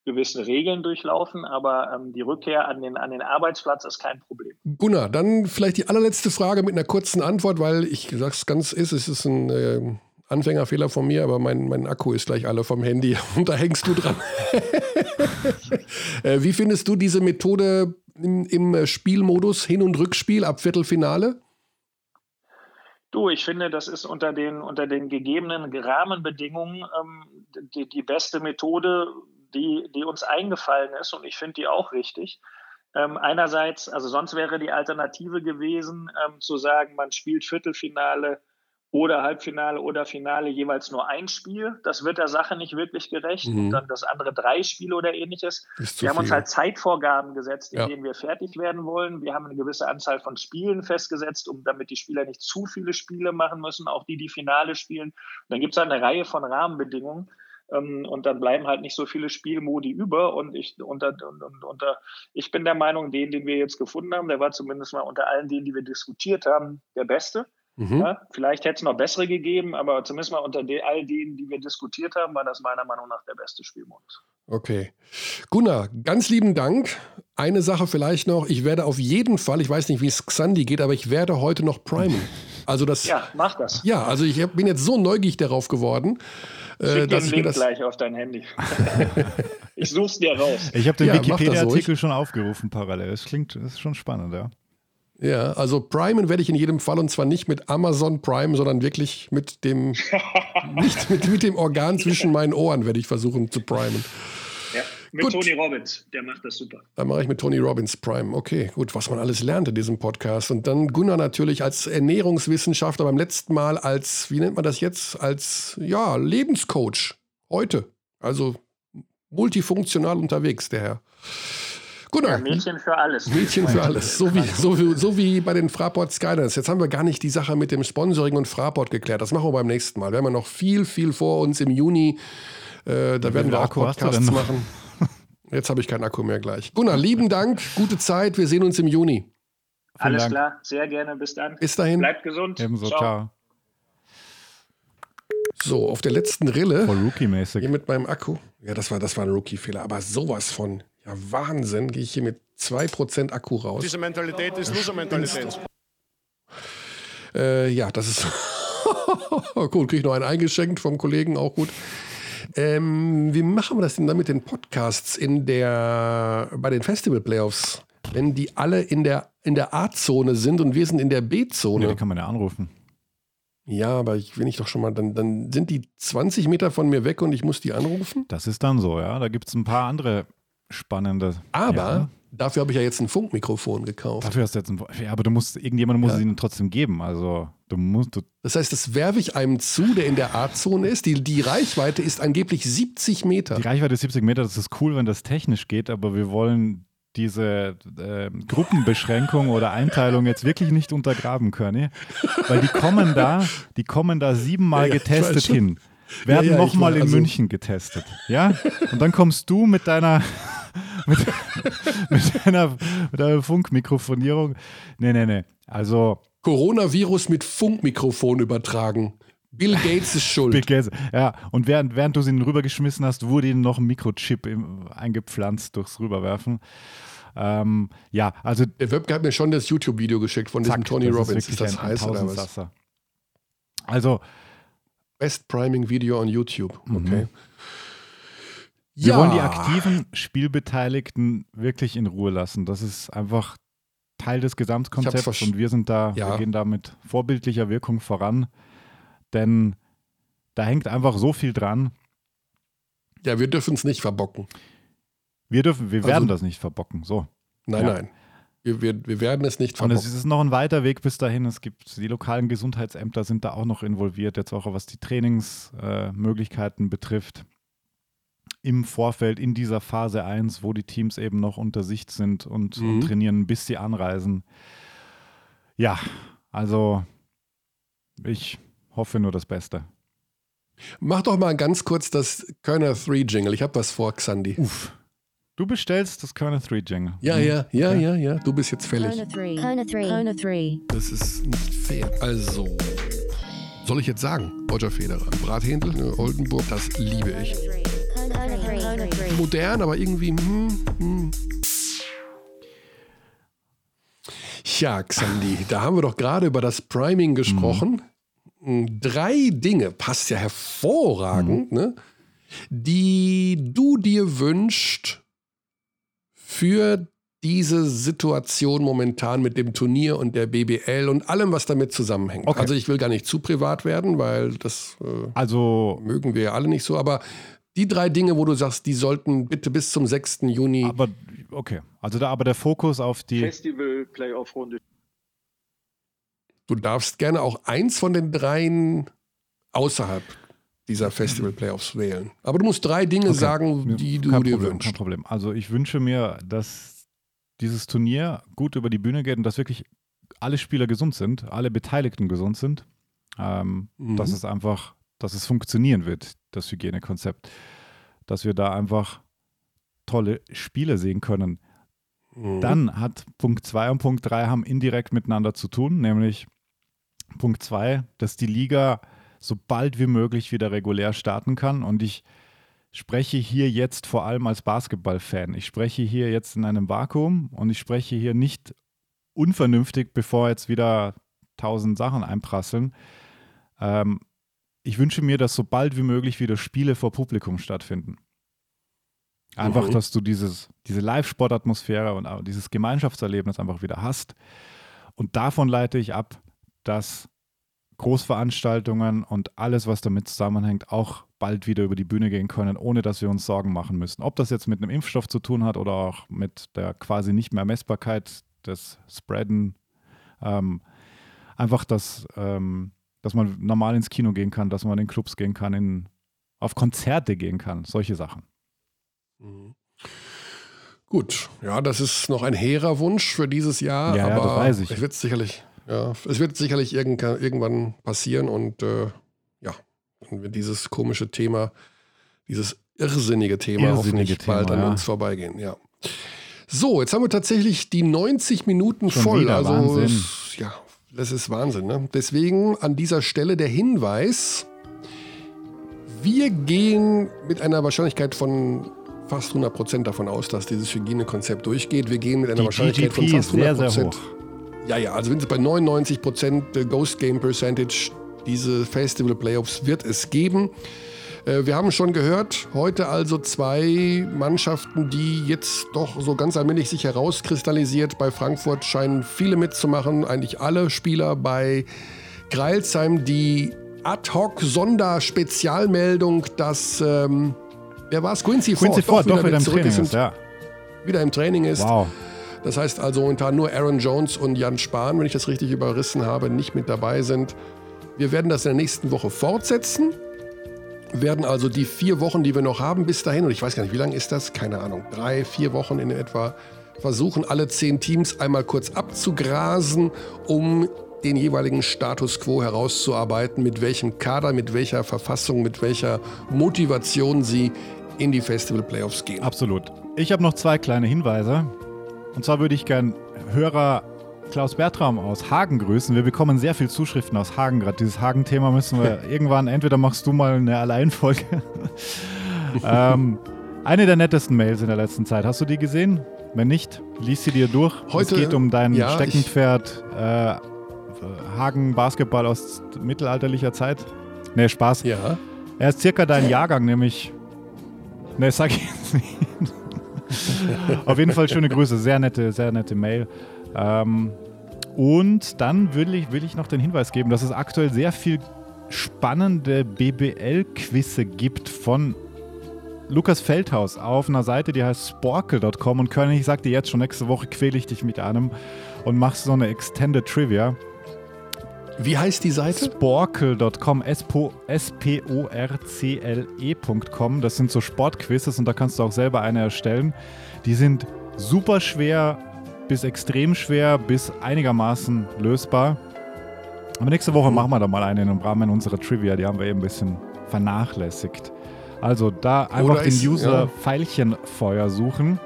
gewisse Regeln durchlaufen, aber ähm, die Rückkehr an den, an den Arbeitsplatz ist kein Problem. Gunnar, dann vielleicht die allerletzte Frage mit einer kurzen Antwort, weil ich sag's ganz ist, es ist ein äh, Anfängerfehler von mir, aber mein, mein Akku ist gleich alle vom Handy [LAUGHS] und da hängst du dran. [LAUGHS] Äh, wie findest du diese Methode im, im Spielmodus Hin- und Rückspiel ab Viertelfinale? Du, ich finde, das ist unter den, unter den gegebenen Rahmenbedingungen ähm, die, die beste Methode, die, die uns eingefallen ist und ich finde die auch richtig. Ähm, einerseits, also sonst wäre die Alternative gewesen, ähm, zu sagen, man spielt Viertelfinale oder Halbfinale oder Finale jeweils nur ein Spiel. Das wird der Sache nicht wirklich gerecht. Mhm. Und dann das andere drei Spiele oder ähnliches. Wir haben uns halt Zeitvorgaben gesetzt, in ja. denen wir fertig werden wollen. Wir haben eine gewisse Anzahl von Spielen festgesetzt, um damit die Spieler nicht zu viele Spiele machen müssen, auch die, die Finale spielen. Und dann gibt es halt eine Reihe von Rahmenbedingungen. Ähm, und dann bleiben halt nicht so viele Spielmodi über. Und ich, unter, unter, unter, ich bin der Meinung, den, den wir jetzt gefunden haben, der war zumindest mal unter allen denen, die wir diskutiert haben, der beste. Mhm. Ja, vielleicht hätte es noch bessere gegeben, aber zumindest mal unter de, all denen, die wir diskutiert haben, war das meiner Meinung nach der beste Spielmodus. Okay. Gunnar, ganz lieben Dank. Eine Sache vielleicht noch. Ich werde auf jeden Fall, ich weiß nicht, wie es Xandi geht, aber ich werde heute noch primen. Also das, ja, mach das. Ja, also ich bin jetzt so neugierig darauf geworden. Äh, Schick dass den Link das gleich auf dein Handy. [LAUGHS] ich such's dir raus. Ich habe den ja, Wikipedia-Artikel schon aufgerufen parallel. Das klingt, das ist schon spannend, ja. Ja, also primen werde ich in jedem Fall und zwar nicht mit Amazon Prime, sondern wirklich mit dem, [LAUGHS] nicht mit, mit dem Organ zwischen meinen Ohren werde ich versuchen zu primen. Mit gut. Tony Robbins, der macht das super. Dann mache ich mit Tony Robbins Prime. Okay, gut, was man alles lernt in diesem Podcast. Und dann Gunnar natürlich als Ernährungswissenschaftler beim letzten Mal als, wie nennt man das jetzt, als ja, Lebenscoach heute. Also multifunktional unterwegs, der Herr. Gunnar. Ja, Mädchen für alles. Mädchen für alles. So wie, so, wie, so wie bei den Fraport Skylines. Jetzt haben wir gar nicht die Sache mit dem Sponsoring und Fraport geklärt. Das machen wir beim nächsten Mal. Wir haben ja noch viel, viel vor uns im Juni. Äh, da werden wir auch Podcasts machen. Jetzt habe ich keinen Akku mehr gleich. Gunnar, lieben Dank. Gute Zeit. Wir sehen uns im Juni. Alles Dank. klar. Sehr gerne. Bis dann. Bis dahin. Bleibt gesund. Ebenso. Ciao. Ciao. So, auf der letzten Rille. Voll Rookie-mäßig. Hier mit meinem Akku. Ja, das war, das war ein Rookie-Fehler. Aber sowas von. Ja, Wahnsinn, gehe ich hier mit 2% Akku raus. Diese Mentalität ist Loser-Mentalität. Äh, ja, das ist [LAUGHS] gut. Kriege ich noch einen eingeschenkt vom Kollegen, auch gut. Ähm, wie machen wir das denn dann mit den Podcasts in der, bei den Festival-Playoffs? Wenn die alle in der, in der A-Zone sind und wir sind in der B-Zone. Ja, die kann man ja anrufen. Ja, aber ich will nicht doch schon mal, dann, dann sind die 20 Meter von mir weg und ich muss die anrufen? Das ist dann so, ja. Da gibt es ein paar andere spannende. Aber ja. dafür habe ich ja jetzt ein Funkmikrofon gekauft. Dafür hast du jetzt ein Ja, aber du musst, irgendjemand muss ja. es ihnen trotzdem geben. Also du musst. Du das heißt, das werfe ich einem zu, der in der A-Zone ist. Die, die Reichweite ist angeblich 70 Meter. Die Reichweite ist 70 Meter, das ist cool, wenn das technisch geht, aber wir wollen diese äh, Gruppenbeschränkung oder Einteilung jetzt wirklich nicht untergraben können, weil die kommen da, die kommen da siebenmal ja, getestet hin, werden ja, ja, nochmal in also München getestet, ja, und dann kommst du mit deiner [LAUGHS] mit, mit, einer, mit einer Funkmikrofonierung. Nee, nee, nee. Also. Coronavirus mit Funkmikrofon übertragen. Bill Gates ist [LAUGHS] schuld. Bill Gates, ja. Und während, während du sie rübergeschmissen hast, wurde ihnen noch ein Mikrochip im, eingepflanzt durchs Rüberwerfen. Ähm, ja, also. Der Webke hat mir schon das YouTube-Video geschickt von zack, diesem Tony das Robbins. Ist, ist das heiß oder was? Also. Best Priming Video on YouTube. Mhm. Okay. Mhm. Wir ja. wollen die aktiven Spielbeteiligten wirklich in Ruhe lassen. Das ist einfach Teil des Gesamtkonzepts und wir sind da, ja. wir gehen da mit vorbildlicher Wirkung voran, denn da hängt einfach so viel dran. Ja, wir dürfen es nicht verbocken. Wir dürfen, wir also, werden das nicht verbocken, so. Nein, ja. nein. Wir, wir, wir, werden es nicht verbocken. Und es ist noch ein weiter Weg bis dahin. Es gibt die lokalen Gesundheitsämter sind da auch noch involviert, jetzt auch was die Trainingsmöglichkeiten äh, betrifft im Vorfeld in dieser Phase 1, wo die Teams eben noch unter Sicht sind und, mhm. und trainieren, bis sie anreisen. Ja, also ich hoffe nur das Beste. Mach doch mal ganz kurz das Körner 3 Jingle. Ich habe was vor, Xandi. Uff. Du bestellst das Körner 3 Jingle. Ja, mhm. ja, ja, ja, ja. Du bist jetzt fällig. Körner 3. Körner 3. Körner 3. Das ist nicht fair. Also, soll ich jetzt sagen? Roger Federer. Brathändel, Oldenburg, das liebe ich modern, aber irgendwie. Hm, hm. Ja, Xandi, da haben wir doch gerade über das Priming gesprochen. Mhm. Drei Dinge, passt ja hervorragend, mhm. ne, die du dir wünschst für diese Situation momentan mit dem Turnier und der BBL und allem, was damit zusammenhängt. Okay. Also ich will gar nicht zu privat werden, weil das äh, also, mögen wir ja alle nicht so, aber die drei Dinge, wo du sagst, die sollten bitte bis zum 6. Juni. Aber okay, also da aber der Fokus auf die Festival-Playoff-Runde. Du darfst gerne auch eins von den dreien außerhalb dieser Festival-Playoffs wählen. Aber du musst drei Dinge okay. sagen, die du kein dir Problem, wünschst. Kein Problem. Also ich wünsche mir, dass dieses Turnier gut über die Bühne geht und dass wirklich alle Spieler gesund sind, alle Beteiligten gesund sind. Ähm, mhm. Dass es einfach, dass es funktionieren wird, das Hygienekonzept. Dass wir da einfach tolle Spiele sehen können. Mhm. Dann hat Punkt 2 und Punkt 3 haben indirekt miteinander zu tun, nämlich Punkt 2, dass die Liga so bald wie möglich wieder regulär starten kann. Und ich spreche hier jetzt vor allem als Basketballfan. Ich spreche hier jetzt in einem Vakuum und ich spreche hier nicht unvernünftig, bevor jetzt wieder tausend Sachen einprasseln. Ähm, ich wünsche mir, dass so bald wie möglich wieder Spiele vor Publikum stattfinden. Einfach, mhm. dass du dieses, diese Live-Sportatmosphäre und dieses Gemeinschaftserlebnis einfach wieder hast. Und davon leite ich ab, dass Großveranstaltungen und alles, was damit zusammenhängt, auch bald wieder über die Bühne gehen können, ohne dass wir uns Sorgen machen müssen. Ob das jetzt mit einem Impfstoff zu tun hat oder auch mit der quasi nicht mehr Messbarkeit des Spreaden. Ähm, einfach, dass, ähm, dass man normal ins Kino gehen kann, dass man in Clubs gehen kann, in, auf Konzerte gehen kann, solche Sachen. Mhm. Gut, ja, das ist noch ein hehrer Wunsch für dieses Jahr, ja, aber ja, das weiß ich. es wird sicherlich ja, es wird sicherlich irgendwann passieren und äh, ja, dann wird dieses komische Thema, dieses irrsinnige Thema irrsinnige hoffentlich Thema, bald an ja. uns vorbeigehen. Ja. So, jetzt haben wir tatsächlich die 90 Minuten Schon voll. wieder, also Wahnsinn. ja, das ist Wahnsinn. Ne? Deswegen an dieser Stelle der Hinweis: Wir gehen mit einer Wahrscheinlichkeit von fast 100 Prozent davon aus, dass dieses Hygienekonzept durchgeht. Wir gehen mit einer Die Wahrscheinlichkeit von GDP fast ist sehr, 100 sehr Prozent. hoch. Ja, ja, also wenn es bei 99 Prozent Ghost Game Percentage diese Festival Playoffs wird es geben. Äh, Wir haben schon gehört, heute also zwei Mannschaften, die jetzt doch so ganz allmählich sich herauskristallisiert. Bei Frankfurt scheinen viele mitzumachen, eigentlich alle Spieler. Bei Greilsheim die Ad-Hoc-Sonderspezialmeldung, dass, ähm, wer war es? Quincy, Quincy Ford doch wieder im zurück Training ist ja. wieder im Training ist. Wow. Das heißt also momentan nur Aaron Jones und Jan Spahn, wenn ich das richtig überrissen habe, nicht mit dabei sind. Wir werden das in der nächsten Woche fortsetzen. Werden also die vier Wochen, die wir noch haben, bis dahin, und ich weiß gar nicht, wie lange ist das? Keine Ahnung, drei, vier Wochen in etwa, versuchen alle zehn Teams einmal kurz abzugrasen, um den jeweiligen Status quo herauszuarbeiten, mit welchem Kader, mit welcher Verfassung, mit welcher Motivation sie in die Festival Playoffs gehen. Absolut. Ich habe noch zwei kleine Hinweise. Und zwar würde ich gern Hörer Klaus Bertram aus Hagen grüßen. Wir bekommen sehr viel Zuschriften aus Hagen gerade. Dieses Hagen-Thema müssen wir [LAUGHS] irgendwann, entweder machst du mal eine Alleinfolge. [LAUGHS] ähm, eine der nettesten Mails in der letzten Zeit. Hast du die gesehen? Wenn nicht, lies sie dir durch. Heute- es geht um dein ja, Steckenpferd äh, Hagen Basketball aus mittelalterlicher Zeit. Nee, Spaß. Ja. Er ist circa dein Jahrgang, nämlich. Ne, sag ich jetzt nicht. [LAUGHS] Auf jeden Fall schöne Grüße, sehr nette, sehr nette Mail. Ähm, und dann will ich, will ich noch den Hinweis geben, dass es aktuell sehr viel spannende BBL-Quizze gibt von Lukas Feldhaus auf einer Seite, die heißt sporkel.com. Und König, ich sagte jetzt schon, nächste Woche quäle ich dich mit einem und machst so eine Extended Trivia. Wie heißt die Seite? Sporkel.com, S-P-O-R-C-L-E.com. E Das sind so Sportquizzes und da kannst du auch selber eine erstellen. Die sind super schwer bis extrem schwer bis einigermaßen lösbar. Aber nächste Woche machen wir da mal eine im Rahmen unserer Trivia. Die haben wir eben ein bisschen vernachlässigt. Also da einfach Oder den ist- User ja. Veilchenfeuer suchen.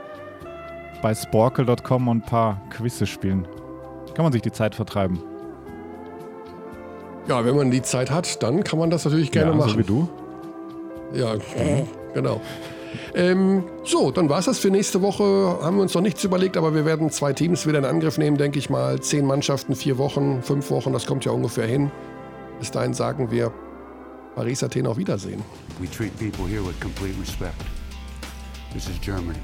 Bei sporkel.com und ein paar Quizze spielen. Kann man sich die Zeit vertreiben. Ja, wenn man die Zeit hat, dann kann man das natürlich gerne ja, machen. So wie du. Ja, genau. Ähm, so, dann war es das für nächste Woche. Haben wir uns noch nichts überlegt, aber wir werden zwei Teams wieder in Angriff nehmen, denke ich mal. Zehn Mannschaften, vier Wochen, fünf Wochen, das kommt ja ungefähr hin. Bis dahin sagen wir Paris, Athen auf Wiedersehen. We treat people here with complete respect. This is Germany.